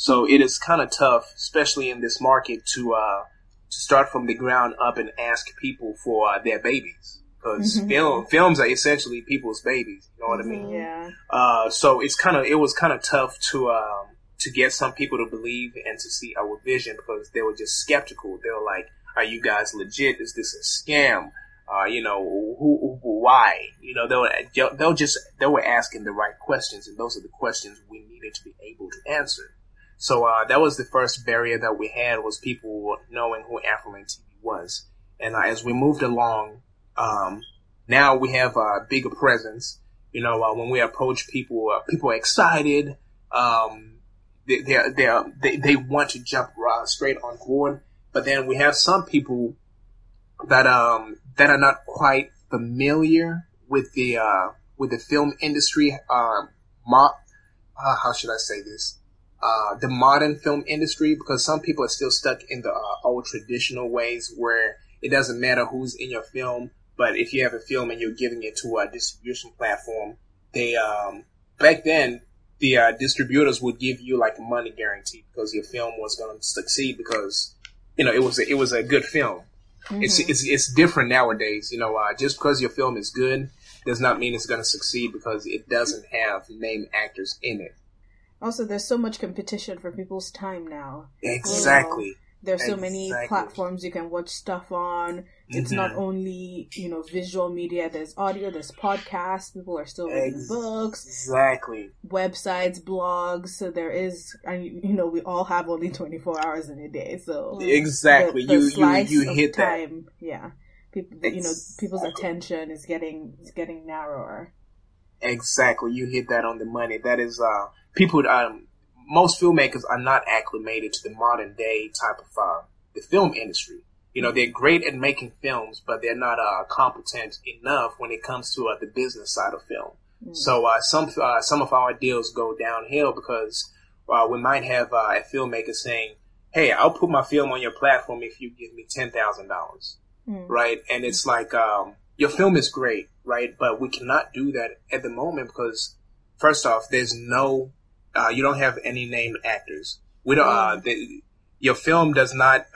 so it is kind of tough, especially in this market, to uh, to start from the ground up and ask people for uh, their babies because mm-hmm. film, films are essentially people's babies. You know what I mean? Mm-hmm. Yeah. Uh, so it's kind of it was kind of tough to um, to get some people to believe and to see our vision because they were just skeptical. They were like, "Are you guys legit? Is this a scam?" Uh, you know, who, who, why? You know, they'll they'll just they were asking the right questions, and those are the questions we needed to be able to answer. So uh, that was the first barrier that we had was people knowing who Afroland TV was. And uh, as we moved along, um, now we have a bigger presence. You know, uh, when we approach people, uh, people are excited. Um, they, they're, they're, they, they want to jump uh, straight on board. But then we have some people that, um, that are not quite familiar with the, uh, with the film industry, um, mo- how should I say this? Uh, the modern film industry, because some people are still stuck in the uh, old traditional ways where it doesn't matter who's in your film. But if you have a film and you're giving it to a distribution platform, they um, back then the uh, distributors would give you like a money guarantee because your film was going to succeed because you know it was a, it was a good film. Mm-hmm. It's, it's it's different nowadays. You know, uh, just because your film is good does not mean it's going to succeed because it doesn't have name actors in it. Also, there's so much competition for people's time now. Exactly. You know, there's so exactly. many platforms you can watch stuff on. It's mm-hmm. not only, you know, visual media, there's audio, there's podcasts, people are still reading Ex- books. Exactly. Websites, blogs. So there is, and you know, we all have only 24 hours in a day. So exactly. The, the you, you, you hit time, that. Yeah. People, exactly. you know, people's attention is getting, is getting narrower. Exactly. You hit that on the money. That is, uh, people, um, most filmmakers are not acclimated to the modern day type of, uh, the film industry. You know, they're great at making films, but they're not uh, competent enough when it comes to uh, the business side of film. Mm. So uh, some uh, some of our deals go downhill because uh, we might have uh, a filmmaker saying, "Hey, I'll put my film on your platform if you give me ten thousand mm. dollars." Right, and it's like um, your film is great, right? But we cannot do that at the moment because first off, there's no you don't have any named actors. We don't. Mm. The, your film does not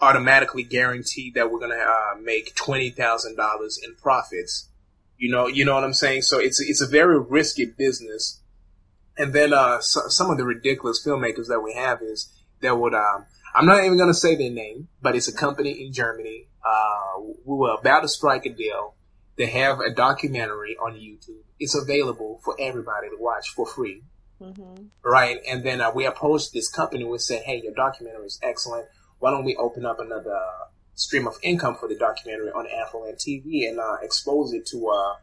automatically guarantee that we're to uh, make twenty thousand dollars in profits. You know, you know what I'm saying. So it's it's a very risky business. And then uh, so, some of the ridiculous filmmakers that we have is that would um, I'm not even to say their name, but it's a company in Germany. Uh, we were about to strike a deal. They have a documentary on YouTube. It's available for everybody to watch for free. Mm-hmm. Right. And then uh, we approached this company. We said, Hey, your documentary is excellent why don't we open up another stream of income for the documentary on Afroland TV and uh, expose it to uh,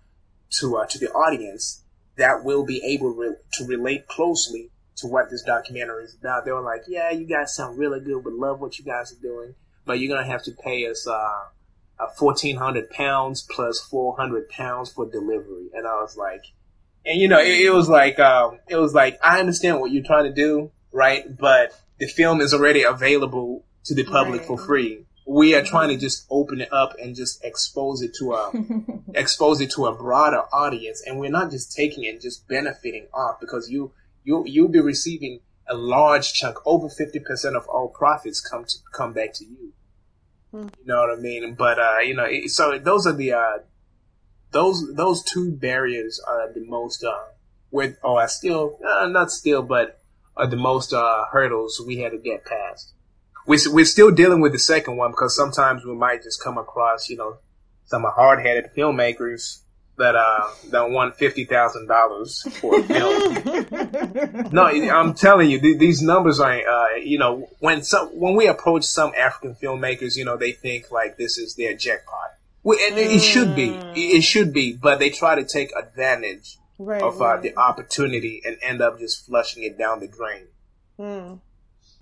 to uh, to the audience that will be able re- to relate closely to what this documentary is about. They were like, "Yeah, you guys sound really good. We love what you guys are doing, but you're gonna have to pay us uh, fourteen hundred pounds plus four hundred pounds for delivery." And I was like, and you know, it, it was like, um, it was like, I understand what you're trying to do, right? But the film is already available to the public right. for free. We are trying to just open it up and just expose it to a *laughs* expose it to a broader audience, and we're not just taking it and just benefiting off because you you you'll be receiving a large chunk, over fifty percent of all profits come to come back to you. Hmm. You know what I mean? But uh, you know, so those are the uh, those those two barriers are the most uh, with oh I still uh, not still but are the most uh, hurdles we had to get past. We we're still dealing with the second one because sometimes we might just come across you know some hard headed filmmakers that uh that won fifty thousand dollars for a film. *laughs* no, I'm telling you, th- these numbers are uh you know when some when we approach some African filmmakers, you know they think like this is their jackpot. Well, it, it, should be, it should be, but they try to take advantage right, of uh, right. the opportunity and end up just flushing it down the drain. Mm.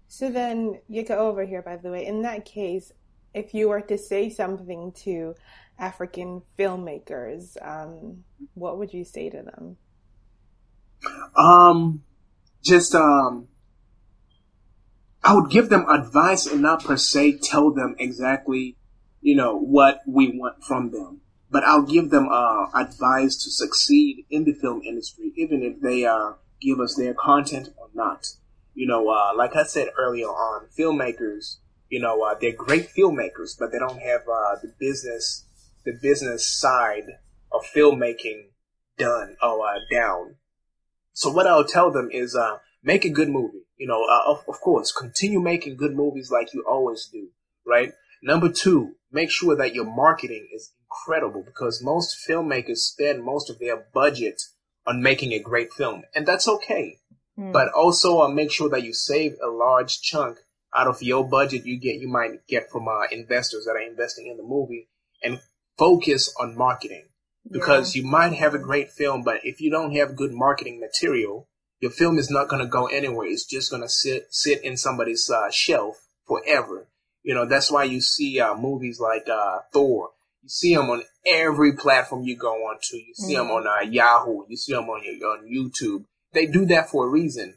So then, Yika over here, by the way, in that case, if you were to say something to African filmmakers, um, what would you say to them? Um, just um, I would give them advice and not per se tell them exactly, you know, what we want from them. But I'll give them uh, advice to succeed in the film industry, even if they uh, give us their content or not. You know, uh, like I said earlier on, filmmakers, you know, uh, they're great filmmakers, but they don't have uh, the business the business side of filmmaking done or uh, down. So what I'll tell them is, uh, make a good movie. You know, uh, of, of course, continue making good movies like you always do, right? Number two, make sure that your marketing is incredible because most filmmakers spend most of their budget on making a great film, and that's okay. Mm. But also uh, make sure that you save a large chunk out of your budget you get you might get from uh, investors that are investing in the movie and focus on marketing because yeah. you might have a great film, but if you don't have good marketing material, your film is not going to go anywhere. It's just going to sit sit in somebody's uh, shelf forever. You know that's why you see uh, movies like uh, Thor. You see them on every platform you go on to. You see mm-hmm. them on uh, Yahoo. You see them on your, on YouTube. They do that for a reason.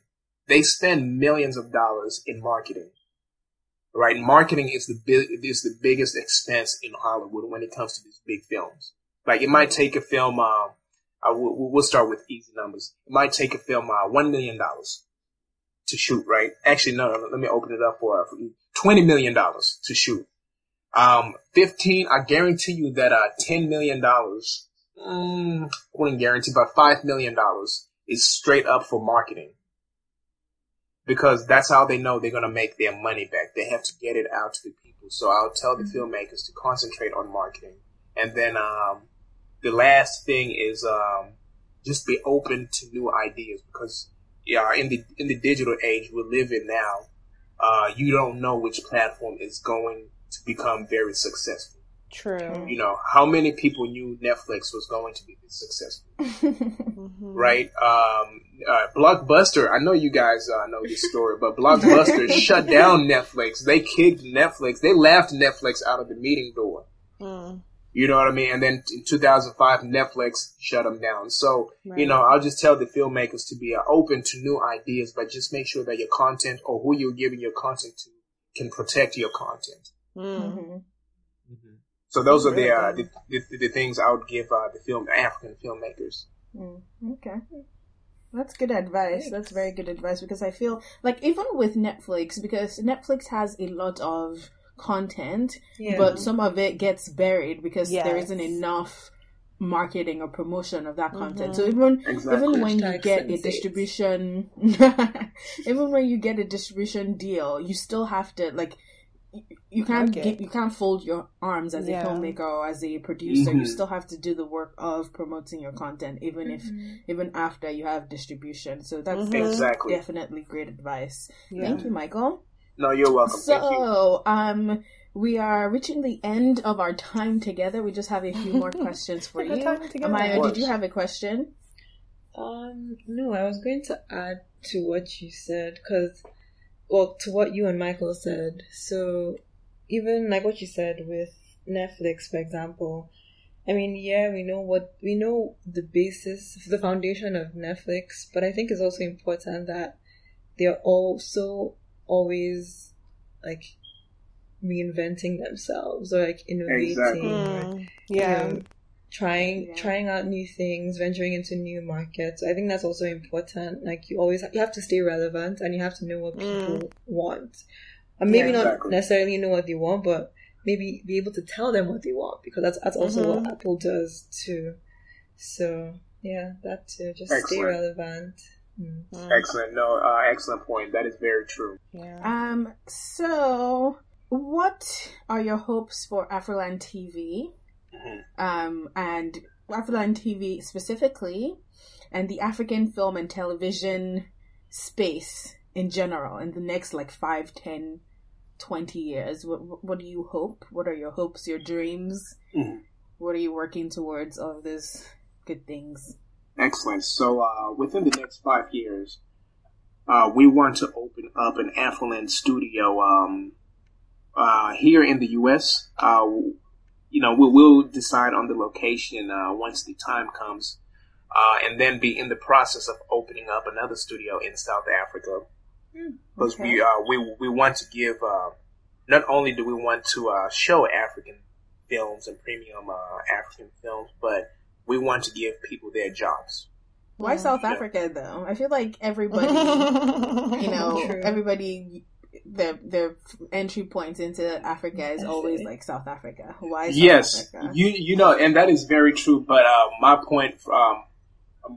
They spend millions of dollars in marketing right? Marketing is the big, is the biggest expense in Hollywood when it comes to these big films. Like it might take a film, uh, I we'll start with easy numbers. It might take a film, uh, $1 million to shoot, right? Actually, no, no, let me open it up for, uh, for $20 million to shoot. Um, 15, I guarantee you that, uh, $10 million, mm, wouldn't guarantee, but $5 million is straight up for marketing because that's how they know they're going to make their money back. They have to get it out to the people. So I'll tell the mm-hmm. filmmakers to concentrate on marketing. And then um, the last thing is um, just be open to new ideas because yeah, in the in the digital age we live in now, uh, you don't know which platform is going to become very successful. True. You know, how many people knew Netflix was going to be successful? *laughs* mm-hmm. Right? Um, uh, Blockbuster, I know you guys uh, know this story, but Blockbuster *laughs* shut down Netflix. They kicked Netflix. They laughed Netflix out of the meeting door. Mm. You know what I mean? And then in 2005, Netflix shut them down. So, right. you know, I'll just tell the filmmakers to be uh, open to new ideas, but just make sure that your content or who you're giving your content to can protect your content. Mm-hmm. Mm-hmm. So those are the, uh, the, the, the things I would give uh, the film African filmmakers. Mm, okay. That's good advice. Thanks. That's very good advice because I feel like even with Netflix, because Netflix has a lot of content, yeah. but some of it gets buried because yes. there isn't enough marketing or promotion of that content. Mm-hmm. So even exactly. even when you get a distribution, *laughs* even when you get a distribution deal, you still have to like you can't okay. get, you can't fold your arms as yeah. a filmmaker or as a producer. Mm-hmm. You still have to do the work of promoting your content, even mm-hmm. if even after you have distribution. So that's mm-hmm. exactly. definitely great advice. Yeah. Thank you, Michael. No, you're welcome. So, um, we are reaching the end of our time together. We just have a few more *laughs* questions for you. Amaya, did you have a question? Um, no, I was going to add to what you said because well, to what you and Michael said. So, even like what you said with Netflix, for example, I mean, yeah, we know what we know the basis, the foundation of Netflix, but I think it's also important that they're also always like reinventing themselves or like innovating. Exactly. Mm, yeah. You know, trying Yeah. trying out new things, venturing into new markets. I think that's also important. Like you always you have to stay relevant and you have to know what people want. And maybe Yeah, not necessarily know what they want, but maybe be able to tell them what they want because that's that's also what Apple does too. So yeah, that too. Just stay relevant. Mm. Excellent. No, uh, excellent point. That is very true. Yeah. Um, so what are your hopes for Afroland TV? Mhm. Um, and Afroland TV specifically, and the African film and television space in general in the next like 5, 10, 20 years? What, what do you hope? What are your hopes, your dreams? Mhm. What are you working towards? All of these good things. Excellent. So, uh, within the next five years, uh, we want to open up an Afroland studio um, uh, here in the U.S. Uh, you know, we will decide on the location uh, once the time comes, uh, and then be in the process of opening up another studio in South Africa. Because we uh, we we want to give. Uh, not only do we want to uh, show African films and premium uh, African films, but we want to give people their jobs. Why South Yeah. Africa though? I feel like everybody *laughs* you know, True. everybody their their entry points into Africa is always like South Africa. Why South yes, Africa? you you know, and that is very true. But uh, my point, um,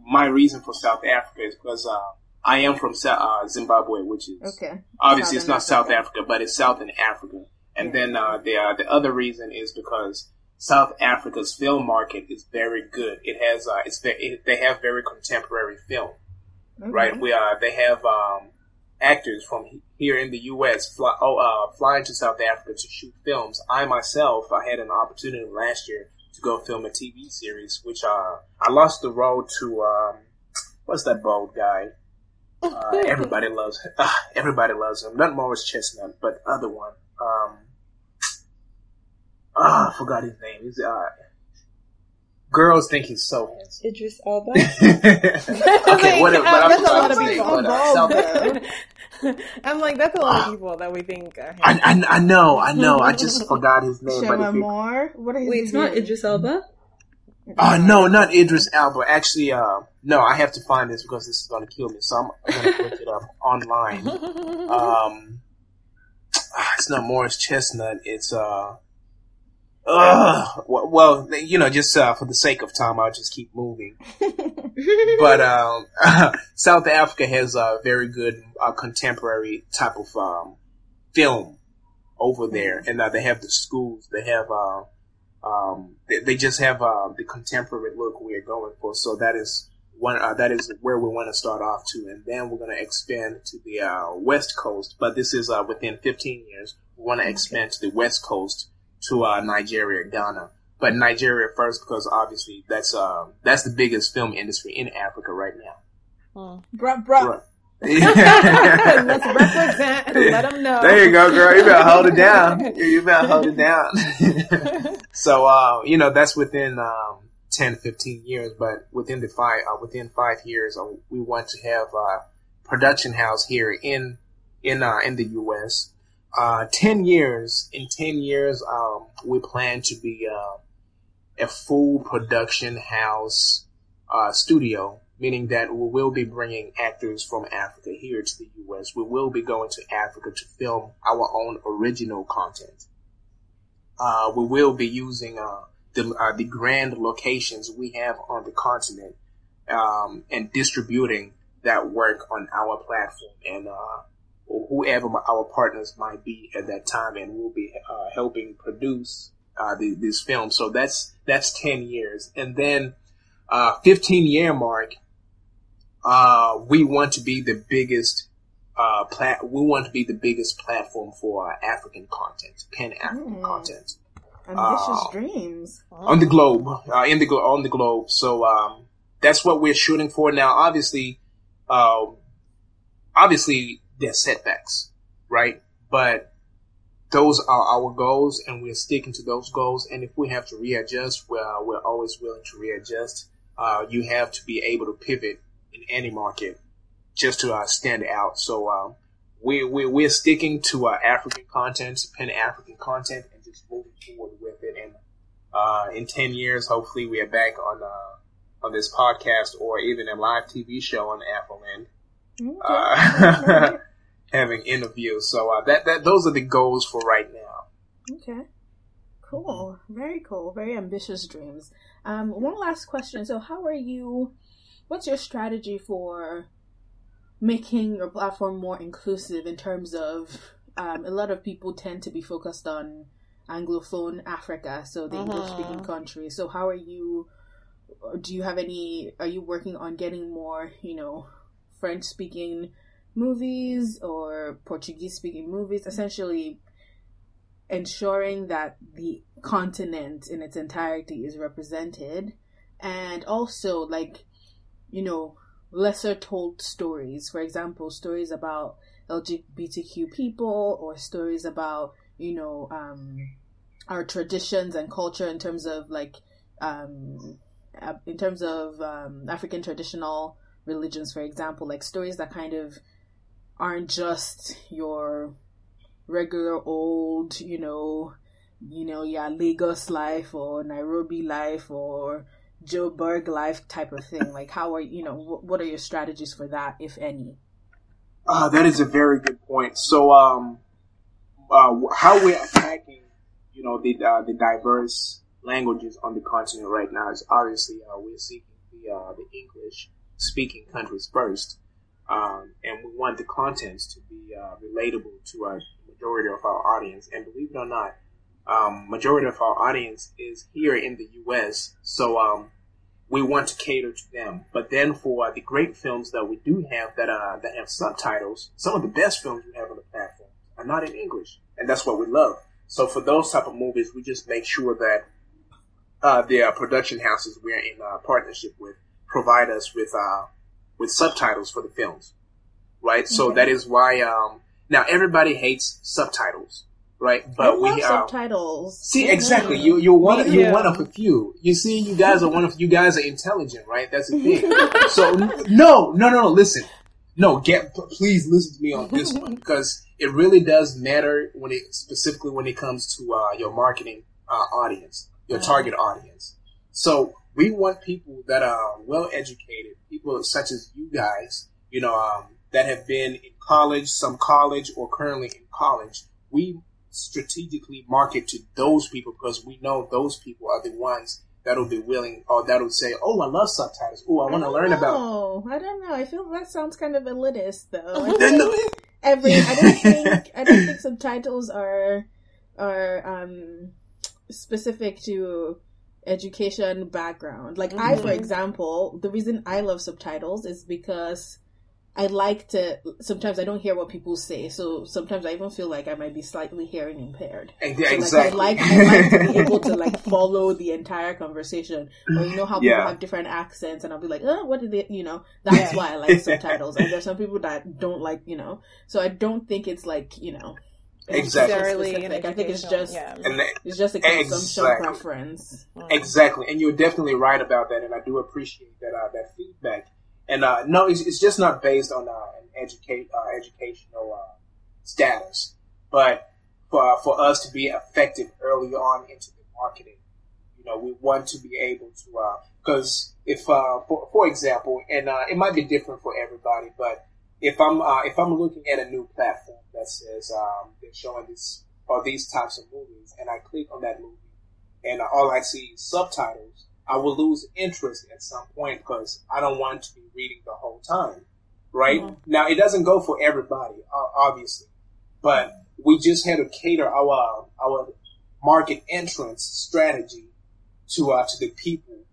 my reason for South Africa is because uh, I am from uh, Zimbabwe, which is okay. obviously it's Southern not South Africa. Africa, but it's Southern Africa. And Yeah. then uh, the uh, the other reason is because South Africa's film market is very good. It has uh, it's ve- it, they have very contemporary film. Okay. right? We uh, they have um, actors from here in the U.S. Fly, oh, uh, flying to South Africa to shoot films. I myself, I had an opportunity last year to go film a TV series, which uh, I lost the role to um, what's that bald guy? *laughs* Uh, everybody loves uh, *laughs* everybody loves him. Not Morris Chestnut, but the other one. Um, ah, I forgot his name. He's uh, girls think he's so *laughs* handsome. Idris Elba. *laughs* *laughs* okay, whatever. But I'm that's a lot of sorry, people. but, uh, I'm like, that's a lot of people that we think are I, I, I know, I know. I just forgot his name. Shema if Moore. What is Wait, his it's not? Idris Elba. uh, no, not Idris Elba. Actually, uh, no, I have to find this because this is going to kill me. So I'm, I'm going to look it up online. Um, ah, it's not Morris Chestnut. It's uh, uh, well, you know, just uh, for the sake of time, I'll just keep moving. *laughs* but um, *laughs* South Africa has a very good uh, contemporary type of um, film over there, and uh, they have the schools. They have uh, um, they, they just have uh, the contemporary look we are going for. So that is one uh, that is where we want to start off to, and then we're going to expand to the uh, West Coast. But this is uh, within 15 years. We want to expand to the West Coast to uh, Nigeria, Ghana. But Nigeria first because obviously that's uh, that's the biggest film industry in Africa right now. Bruh, bruh. *laughs* Let's *laughs* represent. Let them know. There you go, girl. You better hold it down. *laughs* You better hold it down. so, uh, you know, that's within um, 10, 15 years, but within the five, uh, within five years, uh, we want to have a production house here in in uh, in the U.S. Uh, ten years. In ten years, um, we plan to be uh, a full production house uh, studio, meaning that we will be bringing actors from Africa here to the U.S. We will be going to Africa to film our own original content. Uh, we will be using uh, the uh, the grand locations we have on the continent um, and distributing that work on our platform and uh, whoever our partners might be at that time, and we'll be uh, helping produce uh, the, this film. So that's that's ten years, and then uh, fifteen year mark. Uh, we want to be the biggest. Uh, plat- we want to be the biggest platform for African content, pan African Mm. content Ambitious Uh, dreams. on the globe, uh, in the glo- on the globe. So um, that's what we're shooting for now. Obviously, um, obviously there's setbacks, right? But those are our goals, and we're sticking to those goals. And if we have to readjust, well, we're always willing to readjust. Uh, you have to be able to pivot in any market just to uh, stand out. So um, we, we we're sticking to uh, African content, Pan African content, and just moving forward with it. And uh, in 10 years, hopefully we are back on, uh, on this podcast or even a live TV show on Afroland. Okay. *laughs* Having interviews. So, uh, that, that, those are the goals for right now. Okay. Cool. Very cool. Very ambitious dreams. Um, one last question. So, how are you? What's your strategy for making your platform more inclusive in terms of um, a lot of people tend to be focused on Anglophone Africa, so the uh-huh. English speaking countries. So, how are you? Do you have any? Are you working on getting more, you know, French speaking movies or Portuguese speaking movies? Essentially, ensuring that the continent in its entirety is represented, and also like, you know, lesser told stories. For example, stories about LGBTQ people or stories about, you know, um, our traditions and culture in terms of like, um, in terms of um, African traditional religions, for example, like stories that kind of aren't just your regular old, you know, you know, yeah, Lagos life or Nairobi life or Joburg life type of thing? Like, how are you know what are your strategies for that, if any? Uh, that is a very good point. So, um, uh, how we're attacking, you know, the uh, the diverse languages on the continent right now is obviously uh, we're seeking the uh, the English speaking countries first, um, and we want the contents to be uh, relatable to a majority of our audience. And believe it or not, um, majority of our audience is here in the U.S. So um, we want to cater to them. But then for the great films that we do have that uh, that have subtitles, some of the best films we have on the platform are not in English, and that's what we love. So for those type of movies, we just make sure that uh, the uh, production houses we're in uh, partnership with provide us with uh, with subtitles for the films, right? So that is why um, now everybody hates subtitles right? But we uh, subtitles. See, exactly. You you're one you're one of a few. You see, you guys are one of you guys are intelligent, right? That's the *laughs* thing. so no, no, no, no. Listen, no. Get please listen to me on this one *laughs* because it really does matter when it specifically when it comes to uh, your marketing uh, audience, your uh-huh. target audience. So we want people that are well educated, people such as you guys, you know, um, that have been in college, some college, or currently in college. We strategically market to those people because we know those people are the ones that'll be willing or that'll say, "Oh, I love subtitles. Oh, I want to learn know. about." Oh, I don't know. I feel that sounds kind of elitist, though. every I don't *laughs* think I don't think subtitles are are um specific to education background. Like mm-hmm. I, for mm-hmm. example, the reason I love subtitles is because I like to. Sometimes I don't hear what people say, so sometimes I even feel like I might be slightly hearing impaired. Yeah, so, exactly. Like, I like, I like to be *laughs* able to like follow the entire conversation, or you know how people yeah. have different accents, and I'll be like, oh, what did they? You know, that's why I like subtitles. And there's some people that don't like, you know. So I don't think it's like you know. Exactly. Like, I think it's just yeah. it's just a consumption exactly. preference. Exactly, and you're definitely right about that, and I do appreciate that uh, that feedback and uh, no, it's, it's, just not based on uh, an educate uh, educational uh, status, but for for us to be effective early on into the marketing, you know, we want to be able to because uh, if uh, for for example, and it might be different for everybody, but if I'm if I'm looking at a new platform that says um, they're showing this or these types of movies, and I click on that movie, and all I see is subtitles I will lose interest at some point because I don't want to be reading the whole time, right? Mm-hmm. Now, it doesn't go for everybody, obviously, but we just had to cater our our market entrance strategy to uh, to the people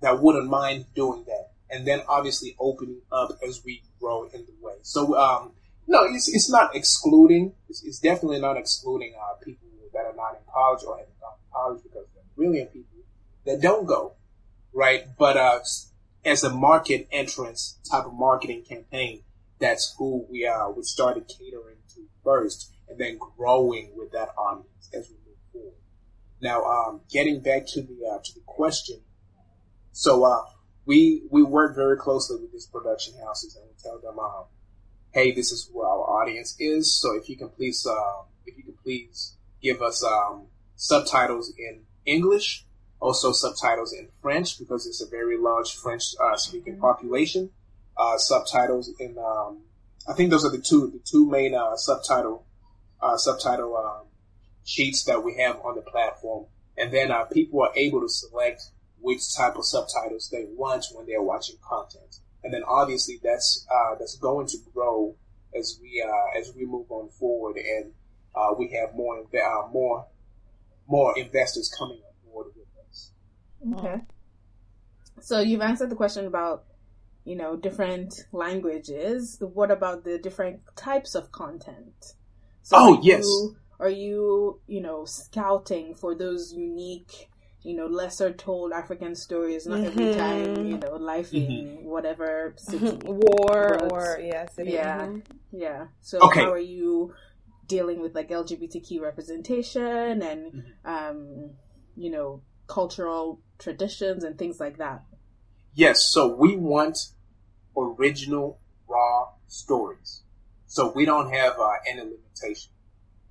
that wouldn't mind doing that, and then obviously opening up as we grow in the way. So, um, no, it's it's not excluding. It's, it's definitely not excluding uh, people that are not in college or haven't gone to college because there are brilliant people that don't go right? But uh, as a market entrance type of marketing campaign, that's who we are. We started catering to first, and then growing with that audience as we move forward. Now, um, getting back to the uh, to the question, so uh, we we work very closely with these production houses, and we tell them, um, "Hey, this is who our audience is. So if you can please, uh, if you can please give us um, subtitles in English also subtitles in French because it's a very large French uh, speaking mm-hmm. population. Uh, subtitles in, um, I think those are the two the two main uh, subtitle uh, subtitle um, sheets that we have on the platform, and then uh, people are able to select which type of subtitles they want when they're watching content, and then obviously that's uh, that's going to grow as we uh, as we move on forward, and uh, we have more uh, more more investors coming on board with us. Okay. So you've answered the question about, you know, different languages. What about the different types of content? So oh, yes. You, are you, you know, scouting for those unique, you know, lesser told African stories, not mm-hmm. every time, you know, life mm-hmm. in whatever city. *laughs* War or, yeah, city. Yeah. Mm-hmm. Yeah. So okay. how are you dealing with like LGBTQ representation and, mm-hmm. um, you know, cultural traditions and things like that. Yes, so we want original, raw stories. So we don't have uh, any limitation.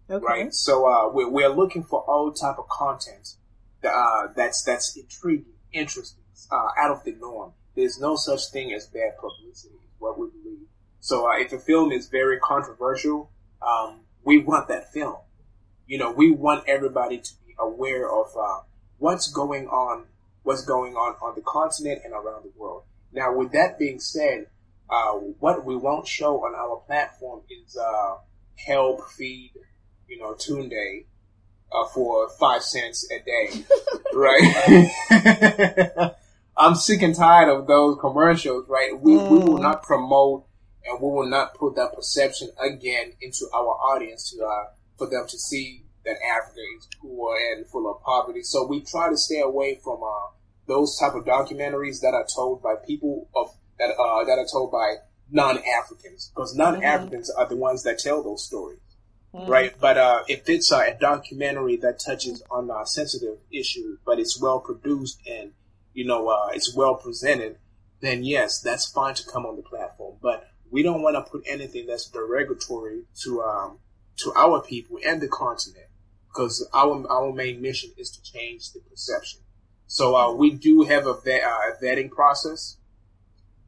Okay. Right. So uh, we're, we're looking for all type of content that, uh, that's that's intriguing, interesting, uh, out of the norm. There's no such thing as bad publicity. What we believe. So uh, if a film is very controversial, um, we want that film. You know, we want everybody to be aware of uh, what's going on, what's going on on the continent and around the world. Now, with that being said, uh, what we won't show on our platform is uh, help feed, you know, Tunde uh, for five cents a day, *laughs* right? *laughs* I'm sick and tired of those commercials, right? We, mm. we will mm. not promote and we will not put that perception again into our audience to, uh, for them to see that Africa is poor and full of poverty. So we try to stay away from uh, those type of documentaries that are told by people of that uh, that are told by non-Africans, because non-Africans mm-hmm. are the ones that tell those stories, mm-hmm. right? But uh, if it's uh, a documentary that touches on a sensitive issue, but it's well produced and you know uh, it's well presented, then yes, that's fine to come on the platform. But we don't want to put anything that's derogatory to um, to our people and the continent because our our main mission is to change the perception. So uh, we do have a, vet, uh, a, vetting process,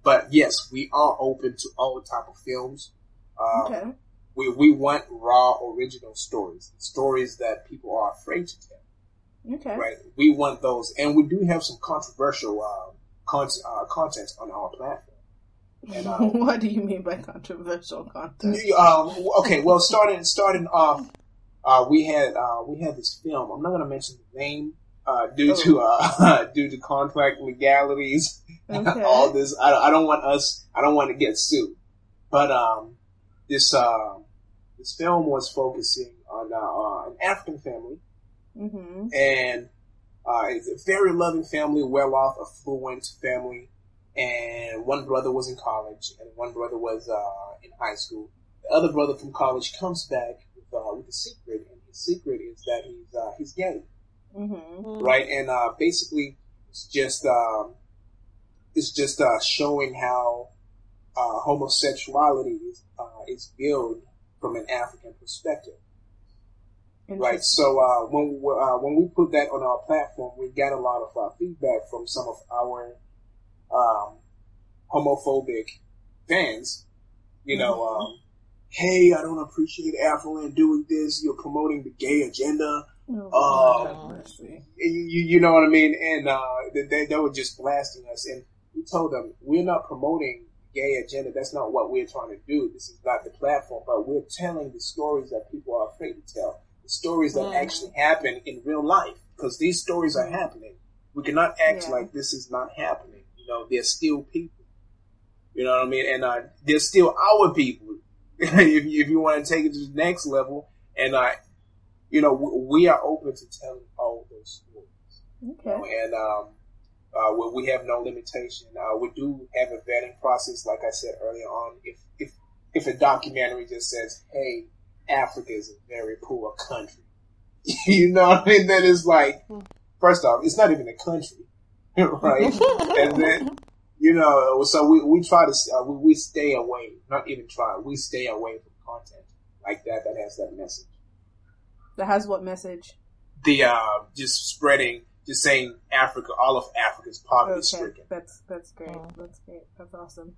but yes, we are open to all type of films. Um, okay. We we want raw, original stories, stories that people are afraid to tell. Okay. Right. We want those, and we do have some controversial uh, con- uh, content on our platform. And, uh, *laughs* what do you mean by controversial content? Um, okay, well, starting starting off uh, we had uh, we had this film. I'm not going to mention the name uh, due oh. to uh, *laughs* due to contract legalities. Okay. *laughs* all this, I, I, don't want us. I don't want to get sued. But um, this uh, this film was focusing on uh, an African family, mm-hmm. and it's a very loving family, well off, affluent family. And one brother was in college, and one brother was in high school. The other brother from college comes back uh, with a secret, and his secret is that he's uh, he's gay, mm-hmm. right? And uh, basically, it's just um, it's just uh, showing how uh, homosexuality is uh, is viewed from an African perspective. Right. So uh, when we, uh, when we put that on our platform, we got a lot of uh, feedback from some of our um, homophobic fans. You know, mm-hmm. um, hey, I don't appreciate Afroland doing this. You're promoting the gay agenda. Oh, uh, you, you know what I mean? And uh, they, they were just blasting us. And we told them, we're not promoting gay agenda. That's not what we're trying to do. This is not the platform, but we're telling the stories that people are afraid to tell. The stories that mm. actually happen in real life. Because these stories are happening. We cannot act yeah. like this is not happening. You know, they're still people. You know what I mean? And uh, they're still our people. *laughs* if, if you want to take it to the next level. And I, you know, we are open to telling all those stories. Okay. You know, and um, uh, we have no limitation. Uh, we do have a vetting process, like I said earlier on. If if if a documentary just says, "Hey, Africa is a very poor country," *laughs* you know what I mean? That is like, first off, it's not even a country, *laughs* right? *laughs* and then you know, so we, we try to, uh, we, we stay away, not even try, we stay away from content like that that has that message. That has what message? The, uh, just spreading, just just saying Africa, all of Africa is poverty Okay, stricken. that's that's great. Oh. That's great. That's awesome.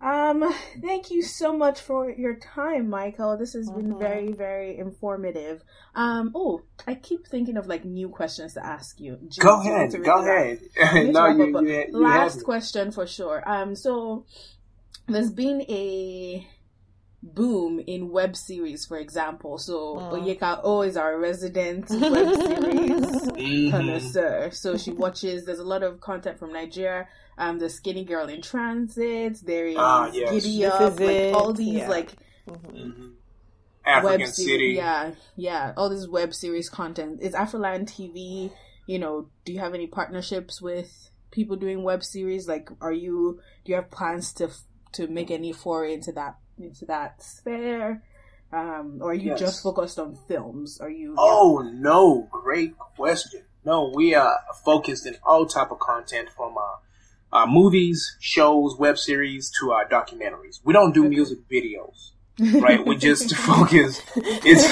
Um, thank you so much for your time, Michael. This has been Mhm. very, very informative. Um, oh, I keep thinking of like new questions to ask you. Do Go you ahead, to go ahead. We need to no, you, up, you, you last question for sure. Um, so there's been a boom in web series, for example. So Mm. Oyeka O is our resident web series *laughs* Mhm. connoisseur. So she watches. There's a lot of content from Nigeria. Um, the Skinny Girl in Transit. There is Ah, yes. Gidi Up. is Like it. all these Yeah. like Mhm. Mhm. African web City. series. Yeah, yeah. All this web series content. Is Afroland TV? You know, do you have any partnerships with people doing web series? Like, are you? Do you have plans to to make any foray into that into that sphere? Um, or are you Yes. just focused on films? Are you? Oh no, great question. No, we are focused in all type of content from uh, uh, movies, shows, web series to our documentaries. We don't do Okay. music videos, *laughs* right? we just *laughs* focus. It's.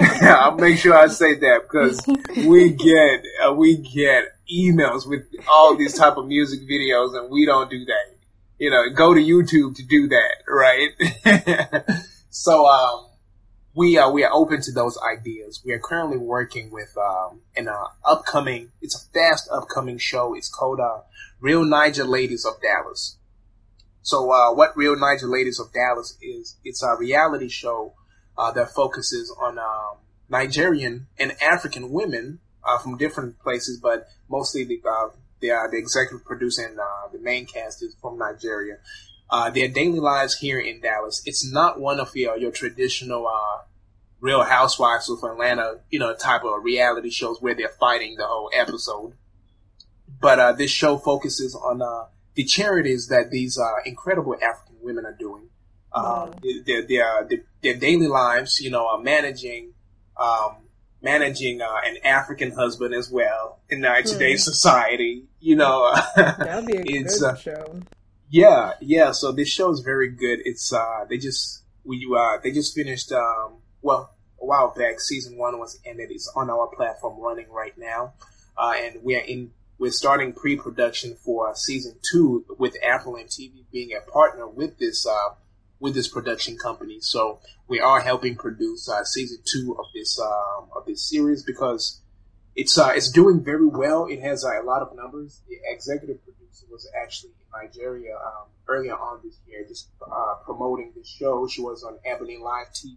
*laughs* I'll make sure I say that because we get uh, we get emails with all these type of music videos, and we don't do that. You know, go to YouTube to do that, right? *laughs* so, um, we are we are open to those ideas. We are currently working with um, an uh, upcoming. It's a fast upcoming show. It's called uh, Real Niger Ladies of Dallas. So, uh, what Real Niger Ladies of Dallas is? It's a reality show uh, that focuses on um, Nigerian and African women uh, from different places, but mostly the uh, the, uh, the executive producer and uh, the main cast is from Nigeria uh, their daily lives here in Dallas. It's not one of your, your traditional uh, Real Housewives of Atlanta, you know, type of reality shows where they're fighting the whole episode. But uh, this show focuses on uh, the charities that these uh, incredible African women are doing. Uh, their, their, their, their daily lives, you know, are managing um, managing uh, an African husband as well in uh, today's society. You know, *laughs* That'd be a It's, good uh, show. yeah, yeah. So this show is very good. It's uh, they just we uh, they just finished um, well a while back. Season one was ended. It's on our platform running right now, uh, and we are in we're starting pre-production for season two with Afroland TV being a partner with this uh, with this production company. So we are helping produce uh, season two of this um, of this series because it's uh, it's doing very well. It has uh, a lot of numbers. The executive producer was actually in Nigeria um, earlier on this year, just uh, promoting the show. She was on EbonyLife TV,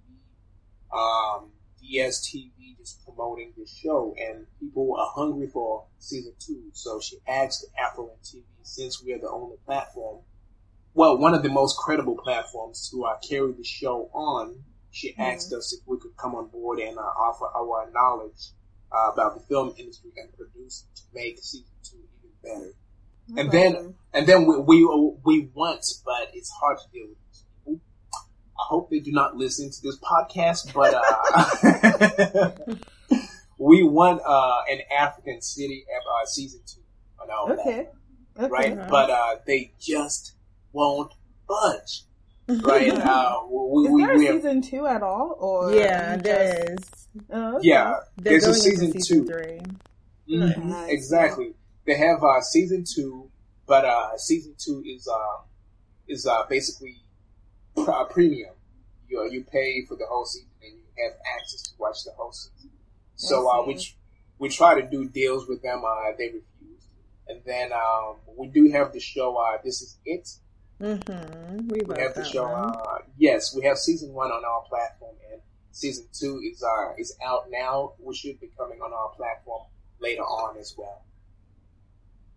um, DSTV, just promoting the show, and people are hungry for season two. So she asked Afroland TV, since we are the only platform, well, one of the most credible platforms to uh, carry the show on. She asked us if we could come on board and uh, offer our knowledge uh, about the film industry and produce to make season two even better. And then, and then we, we we want, but it's hard to deal with people. I hope they do not listen to this podcast, but uh, *laughs* we want uh, an African city uh, season two on our okay, okay. right? But uh, they just won't budge, *laughs* right? uh, we, Is we, there a we have, season two at all? Or yeah, you there just- is. Oh, okay. yeah, They're there's a season into season two. three. Mhm, Nice. Exactly. They have uh, season two, but uh, season two is uh, is uh, basically pr- uh, premium. You uh, you pay for the whole season and you have access to watch the whole season. So uh, we tr- we try to do deals with them. Uh, they refuse, and then um, we do have the show. Uh, this is it. Mm-hmm. We We have the show. Uh, yes, we have season one on our platform, and season two is uh, is out now. We should be coming on our platform later on as well.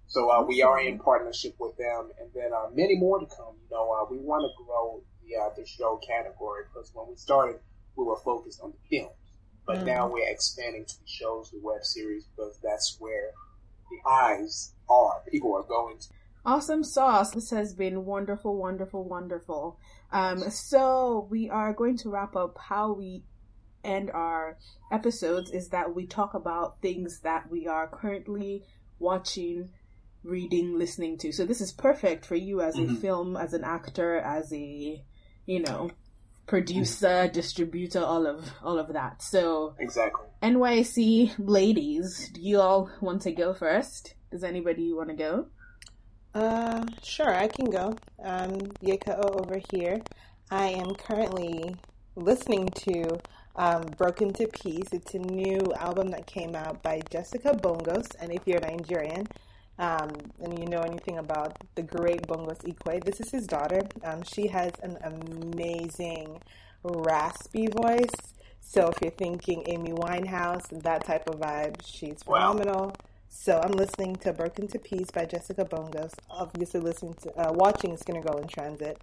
So uh, we are in partnership with them, and then uh, many more to come. You know, uh, we want to grow the uh, the show category because when we started, we were focused on the films, but Mhm. now we're expanding to the shows, the web series, because that's where the eyes are. People are going to. Awesome sauce. This has been wonderful, wonderful, wonderful. Um, so we are going to wrap up how we end our episodes is that we talk about things that we are currently watching, reading, listening to. So this is perfect for you as a Mhm. film, as an actor, as a, you know, producer, distributor, all of all of that. So exactly. NYC ladies, do you all want to go first? Does anybody want to go? Uh, sure, I can go. Um, Yekao over here. I am currently listening to um, Broken to Peace. It's a new album that came out by Jessica Bongos. And if you're Nigerian um, and you know anything about the great Bongos Ikwue, this is his daughter. Um, she has an amazing, raspy voice. So if you're thinking Amy Winehouse, that type of vibe, she's phenomenal. Wow. So I'm listening to Broken to Peace by Jessica Bongos. Obviously, listening to uh, watching is gonna go in transit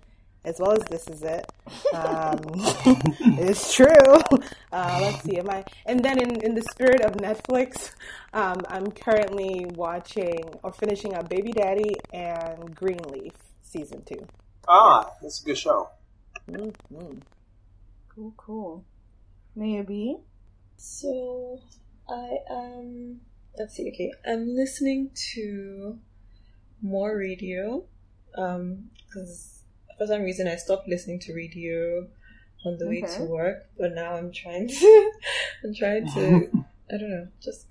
as well as this is it. Um, *laughs* *laughs* it's true. Uh, let's see. Am I? And then in, in the spirit of Netflix, um, I'm currently watching or finishing up Baby Daddy and Greenleaf season two. Ah, that's a good show. Mm-hmm. Cool, cool. Maybe. So I am. Let's see. Okay, I'm listening to more radio because um, for some reason I stopped listening to radio on the way to work, but now I'm trying to *laughs* I'm trying to *laughs* I don't know, just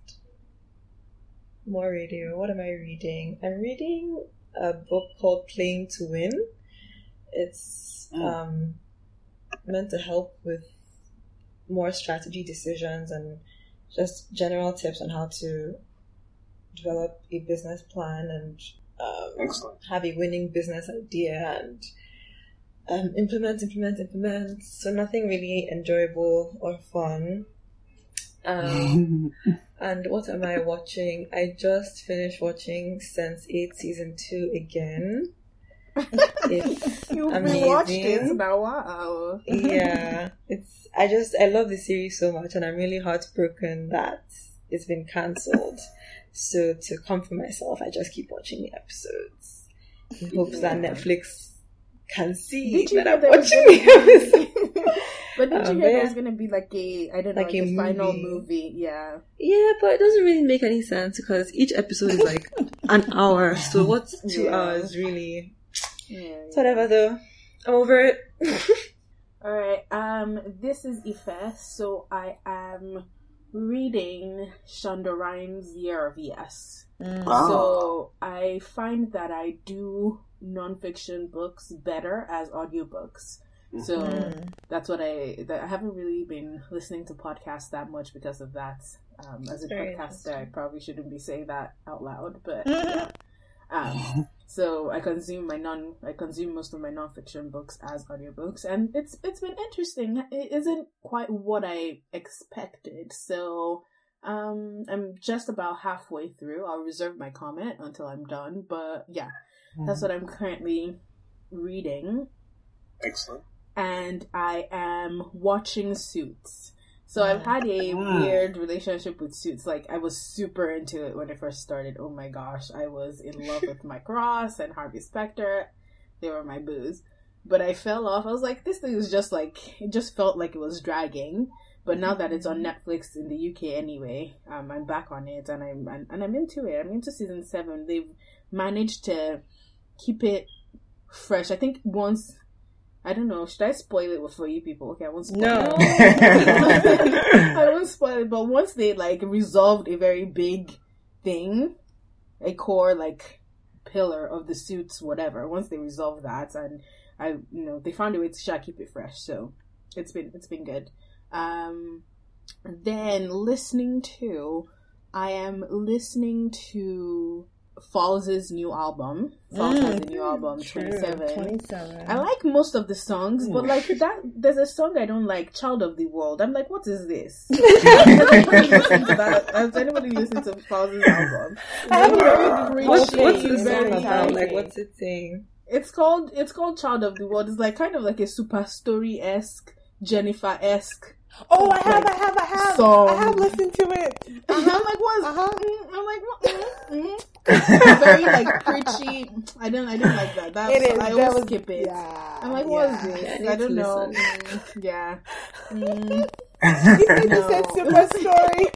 more radio. What am I reading? I'm reading a book called Playing to Win. It's mm. um, meant to help with more strategy decisions and just general tips on how to develop a business plan and um, have a winning business idea and um, implement, implement, implement. So nothing really enjoyable or fun. Um, *laughs* and what am I watching? I just finished watching Sense8 season two again. *laughs* It's amazing. watched it now. Wow. yeah, it's. I just I love the series so much, and I'm really heartbroken that it's been cancelled. so to comfort myself, I just keep watching the episodes in hopes yeah. that Netflix can see that I'm watching the *laughs* But did um, you hear yeah. there's gonna be like a I don't know like, like a, a final movie? Yeah. Yeah, but it doesn't really make any sense because each episode is like an hour. So what's two yeah. hours really? Yeah, whatever though. I'm over it. *laughs* All right. Um, this is Ife. So I am reading Shonda Rhimes' Year of Yes. Mm. Wow. So I find that I do nonfiction books better as audiobooks. So mm-hmm. that's what I. That I haven't really been listening to podcasts that much because of that. Um, as a podcaster, I probably shouldn't be saying that out loud, but *laughs* yeah. Um, *laughs* so I consume my non. I consume most of my nonfiction books as audiobooks, and it's it's been interesting. It isn't quite what I expected. So um, I'm just about halfway through. I'll reserve my comment until I'm done, but yeah. That's what I'm currently reading. Excellent. And I am watching Suits. So I've had a mm. weird relationship with Suits. Like I was super into it when it first started. Oh my gosh, I was in love with *laughs* Mike Ross and Harvey Specter. They were my boos. But I fell off. I was like, this thing is just like it just felt like it was dragging. But now that it's on Netflix in the UK anyway, um, I'm back on it and I'm and, and I'm into it. I'm into season seven. They've managed to keep it fresh. I think once I don't know. Should I spoil it for you people? Okay, I won't spoil no. it. *laughs* I won't spoil it. But once they like resolved a very big thing, a core like pillar of the suits, whatever. Once they resolved that, and I, you know, they found a way to try keep it fresh. So it's been it's been good. Um, then listening to, I am listening to Falz' new album. Falz mm, has a new album, true, 27. 27. I like most of the songs, but like that, there's a song I don't like, Child of the World. I'm like, what is this? *laughs* *laughs* Has anybody listened to Falz' album? I have very what's, what's the song about? Like, what's it saying? It's called, it's called Child of the World. It's like kind of like a super story esque, Jennifer esque Oh, I have, I have, I have. Song. I have listened to it. Uh-huh. I'm like, what? Uh-huh. Mm-hmm. I'm like, what? Mm-hmm. Very like *laughs* preachy. I didn't, I didn't like that. That it is. I always was, skip it. Yeah, I'm like, what yeah. is this? I, I don't know. Mm, yeah. *laughs* Mm. you *laughs* no. said super story.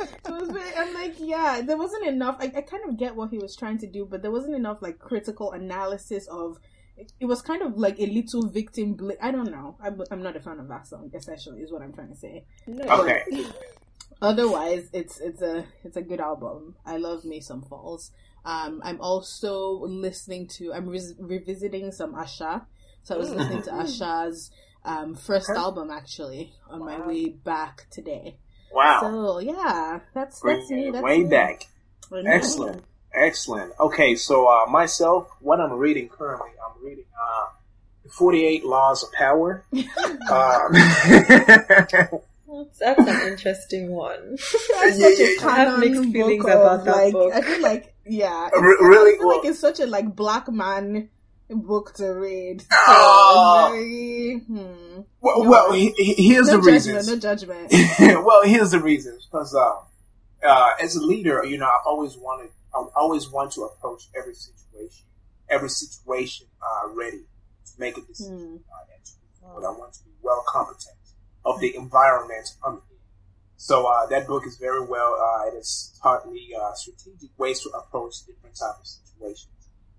it was very, I'm like, yeah, there wasn't enough. I, I kind of get what he was trying to do, but there wasn't enough like critical analysis of it was kind of like a little victim. Bl- I don't know. I'm, I'm not a fan of that song. Essentially, is what I'm trying to say. Okay. Otherwise, it's it's a it's a good album. I love Me Some Falz. Um, I'm also listening to. I'm re- revisiting some Asa. So I was listening to *laughs* Asa's um, first album actually on my way back today. Wow. So yeah, that's that's me. That's way me. back. Excellent. Excellent. Okay, so uh, myself, what I'm reading currently, I'm reading uh, 48 Laws of Power. *laughs* um, *laughs* That's an interesting one. *laughs* That's Yeah, such yeah, a yeah. I have mixed book feelings of, about that like, book. I feel like yeah, it's, *laughs* Re- really? I feel like it's such a like black man book to read. So Oh. very, hmm. well, well, he, he- here's No the judgment, reasons. no judgment. *laughs* well, here's the reasons. Because um, uh, as a leader, you know, I always wanted, I always want to approach every situation, every situation uh, ready to make a decision. Hmm. Uh, and to, but I want to be well competent of the environment I'm. So uh, that book is very well. Uh, it has taught me uh, strategic ways to approach different types of situations.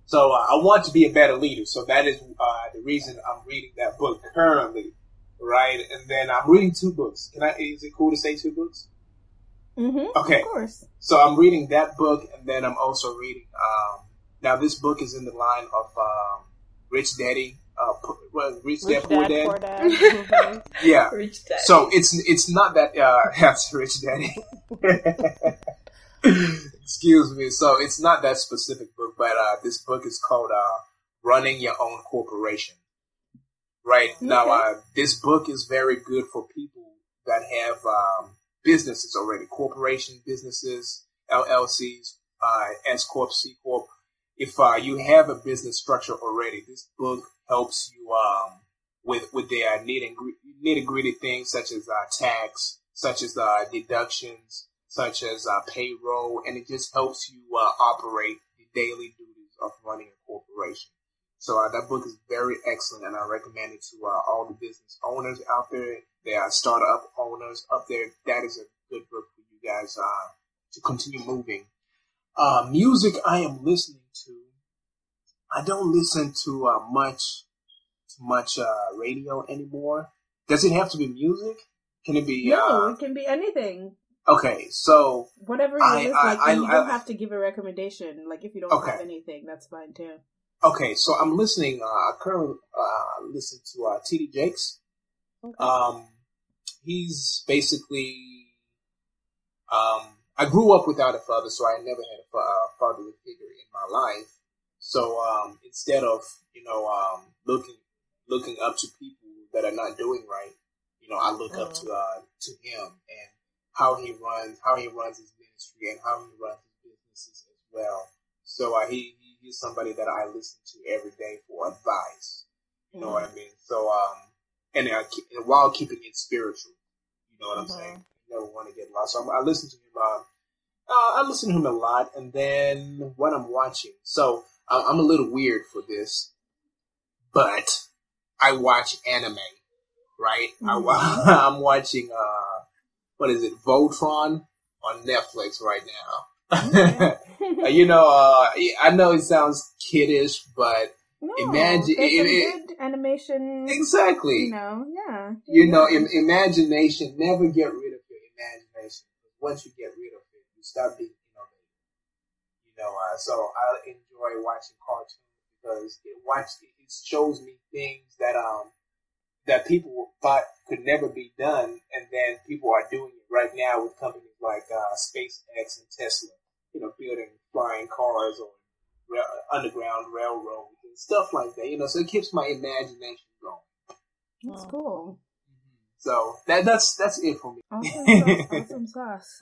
So uh, I want to be a better leader. So that is uh, the reason I'm reading that book currently, right? And then I'm reading two books. Can I? Is it cool to say two books? Mm-hmm. Okay. Of course. So I'm reading that book, and then I'm also reading. Um, now this book is in the line of um, Rich Daddy. Uh, well, Rich, Rich Dad Poor Dad, Dad. Poor Dad. Yeah. Rich Dad. So it's it's not that uh that's Rich Daddy. Excuse me. So it's not that specific book, but uh this book is called uh Running Your Own Corporation. Right. Now uh this book is very good for people that have um businesses already, corporation businesses, LLCs, uh S Corp, C Corp. If uh you have a business structure already, this book helps you um with with their nitty nitty gritty things such as uh, tax, such as uh, deductions, such as uh, payroll, and it just helps you uh, operate the daily duties of running a corporation. So uh, that book is very excellent, and I recommend it to uh, all the business owners out there. There are startup owners up there. That is a good book for you guys uh, to continue moving. Uh, music I am listening to. I don't listen to uh, much much uh, radio anymore. Does it have to be music? Can it be? No, Uh, it can be anything. okay, so Whatever you I- I- like, I- you don't have to give a recommendation. Like, if you don't Okay. have anything, that's fine too. okay, so I'm listening. Uh, I currently uh, listen to uh, TD Jakes. Um, he's basically. Um, I grew up without a father, so I never had a fa- uh, fatherly figure my life. So um, instead of you know um, looking looking up to people that are not doing right, you know, I look up to uh, to him and how he runs how he runs his ministry and how he runs his businesses as well. So uh, he he- he's somebody that I listen to every day for advice. You know what I mean? So um, and, uh, and while keeping it spiritual, you know what I'm Mhm. saying? You never want to get lost. So I'm, I listen to him. Uh, uh, I listen to him a lot, and then what I'm watching. So I- I'm a little weird for this, but I watch anime, right? I wa- *laughs* I'm watching uh, what is it, Voltron on Netflix right now. Uh, *laughs* you know, uh, I know it sounds kiddish, but No, Imagine- some it- good animation. exactly. You know, yeah. you know, im- imagination. Never get rid of your imagination. Once you get rid it, start being innovative. You know, uh, so I enjoy watching cartoons because it watch it shows me things that um that people thought could never be done, and then people are doing it right now with companies like uh, SpaceX and Tesla. You know, building flying cars or rail, underground railroads and stuff like that. You know, so it keeps my imagination going. That's cool. So that that's that's it for me. Awesome sauce. Awesome *laughs* sauce.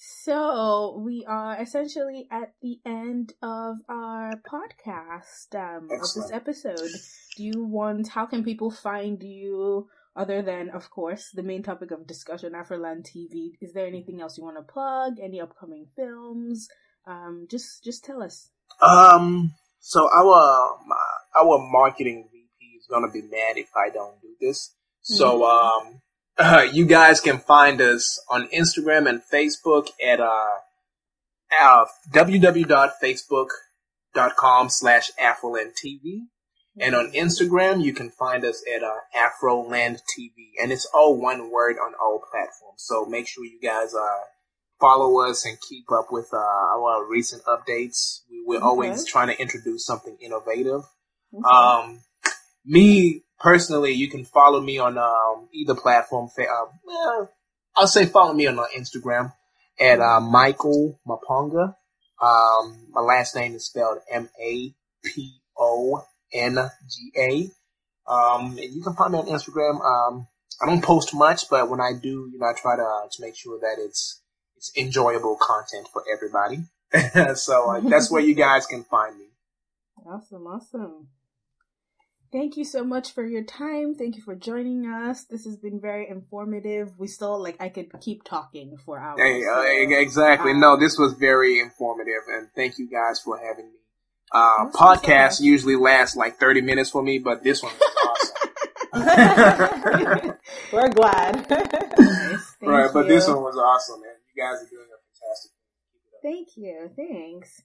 So we are essentially at the end of our podcast um, of this episode. Do you want? How can people find you? Other than, of course, the main topic of discussion, Afroland TV. Is there anything else you want to plug? Any upcoming films? Um, just just tell us. Um. So our our marketing VP is gonna be mad if I don't do this. So um, *laughs* you guys can find us on Instagram and Facebook at uh, uh www.facebook.com slash AfrolandTV. And on Instagram, you can find us at uh, Afroland TV, and it's all one word on all platforms. So make sure you guys uh, follow us and keep up with uh, our recent updates. We, we're okay. always trying to introduce something innovative. Okay. Um, me personally, you can follow me on um, either platform. Uh, I'll say follow me on uh, Instagram at uh, Michael Maponga. Um, my last name is spelled M A P O N G A. Um, and you can find me on Instagram. Um, I don't post much, but when I do, you know, I try to, uh, to make sure that it's it's enjoyable content for everybody. *laughs* so uh, that's where you *laughs* guys can find me. Awesome, awesome. Thank you so much for your time. Thank you for joining us. This has been very informative. We still like I could keep talking for hours. Hey, uh, exactly. Um, no, this was very informative, and thank you guys for having me. Uh, podcasts usually last like thirty minutes for me, but this one was awesome. *laughs* *laughs* *laughs* We're glad. nice. right, but this one was awesome, man. You guys are doing a fantastic thing. Thank you. Thanks.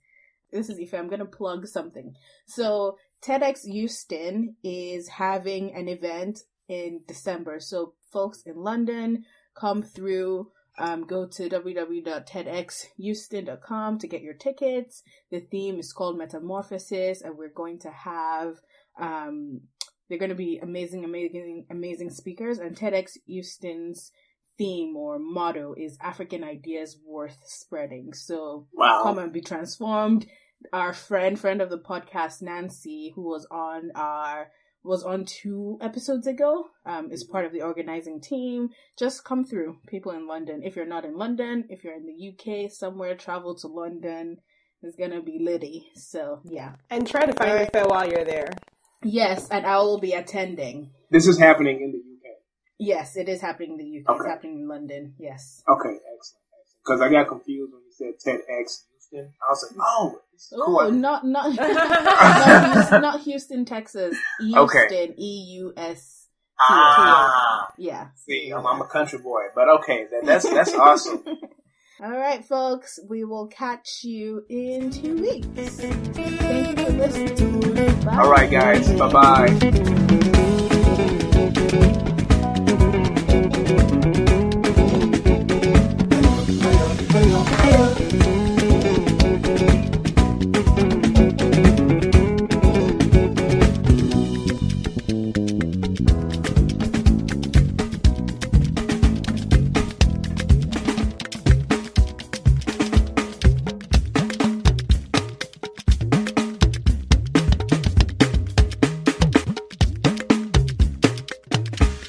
This is Ife. I'm gonna plug something. So TEDx Euston is having an event in December. So folks in London, come through. Um, go to www.tedxeuston.com to get your tickets. The theme is called Metamorphosis, and we're going to have um, they're going to be amazing, amazing, amazing speakers. And TEDx Euston's theme or motto is African ideas worth spreading. So wow. come and be transformed our friend, friend of the podcast, Nancy, who was on our was on two episodes ago, um, is part of the organizing team. Just come through, people in London. If you're not in London, if you're in the UK, somewhere, travel to London. It's gonna be litty. So yeah, and try to find a fair while you're there. Yes, and I will be attending. This is happening in the UK. Yes, it is happening in the UK. Okay. It's happening in London. Yes. Okay, excellent. Because I got confused when you said TEDx Houston. I was like, oh, cool. oh, not not *laughs* not, Houston, not Houston, Texas. Euston, okay. E U S. Ah, yeah. See, I'm, I'm, a country boy, but okay, that, that's that's *laughs* awesome. All right, folks, we will catch you in two weeks. Thank you for listening. Bye. All right, guys. Bye bye.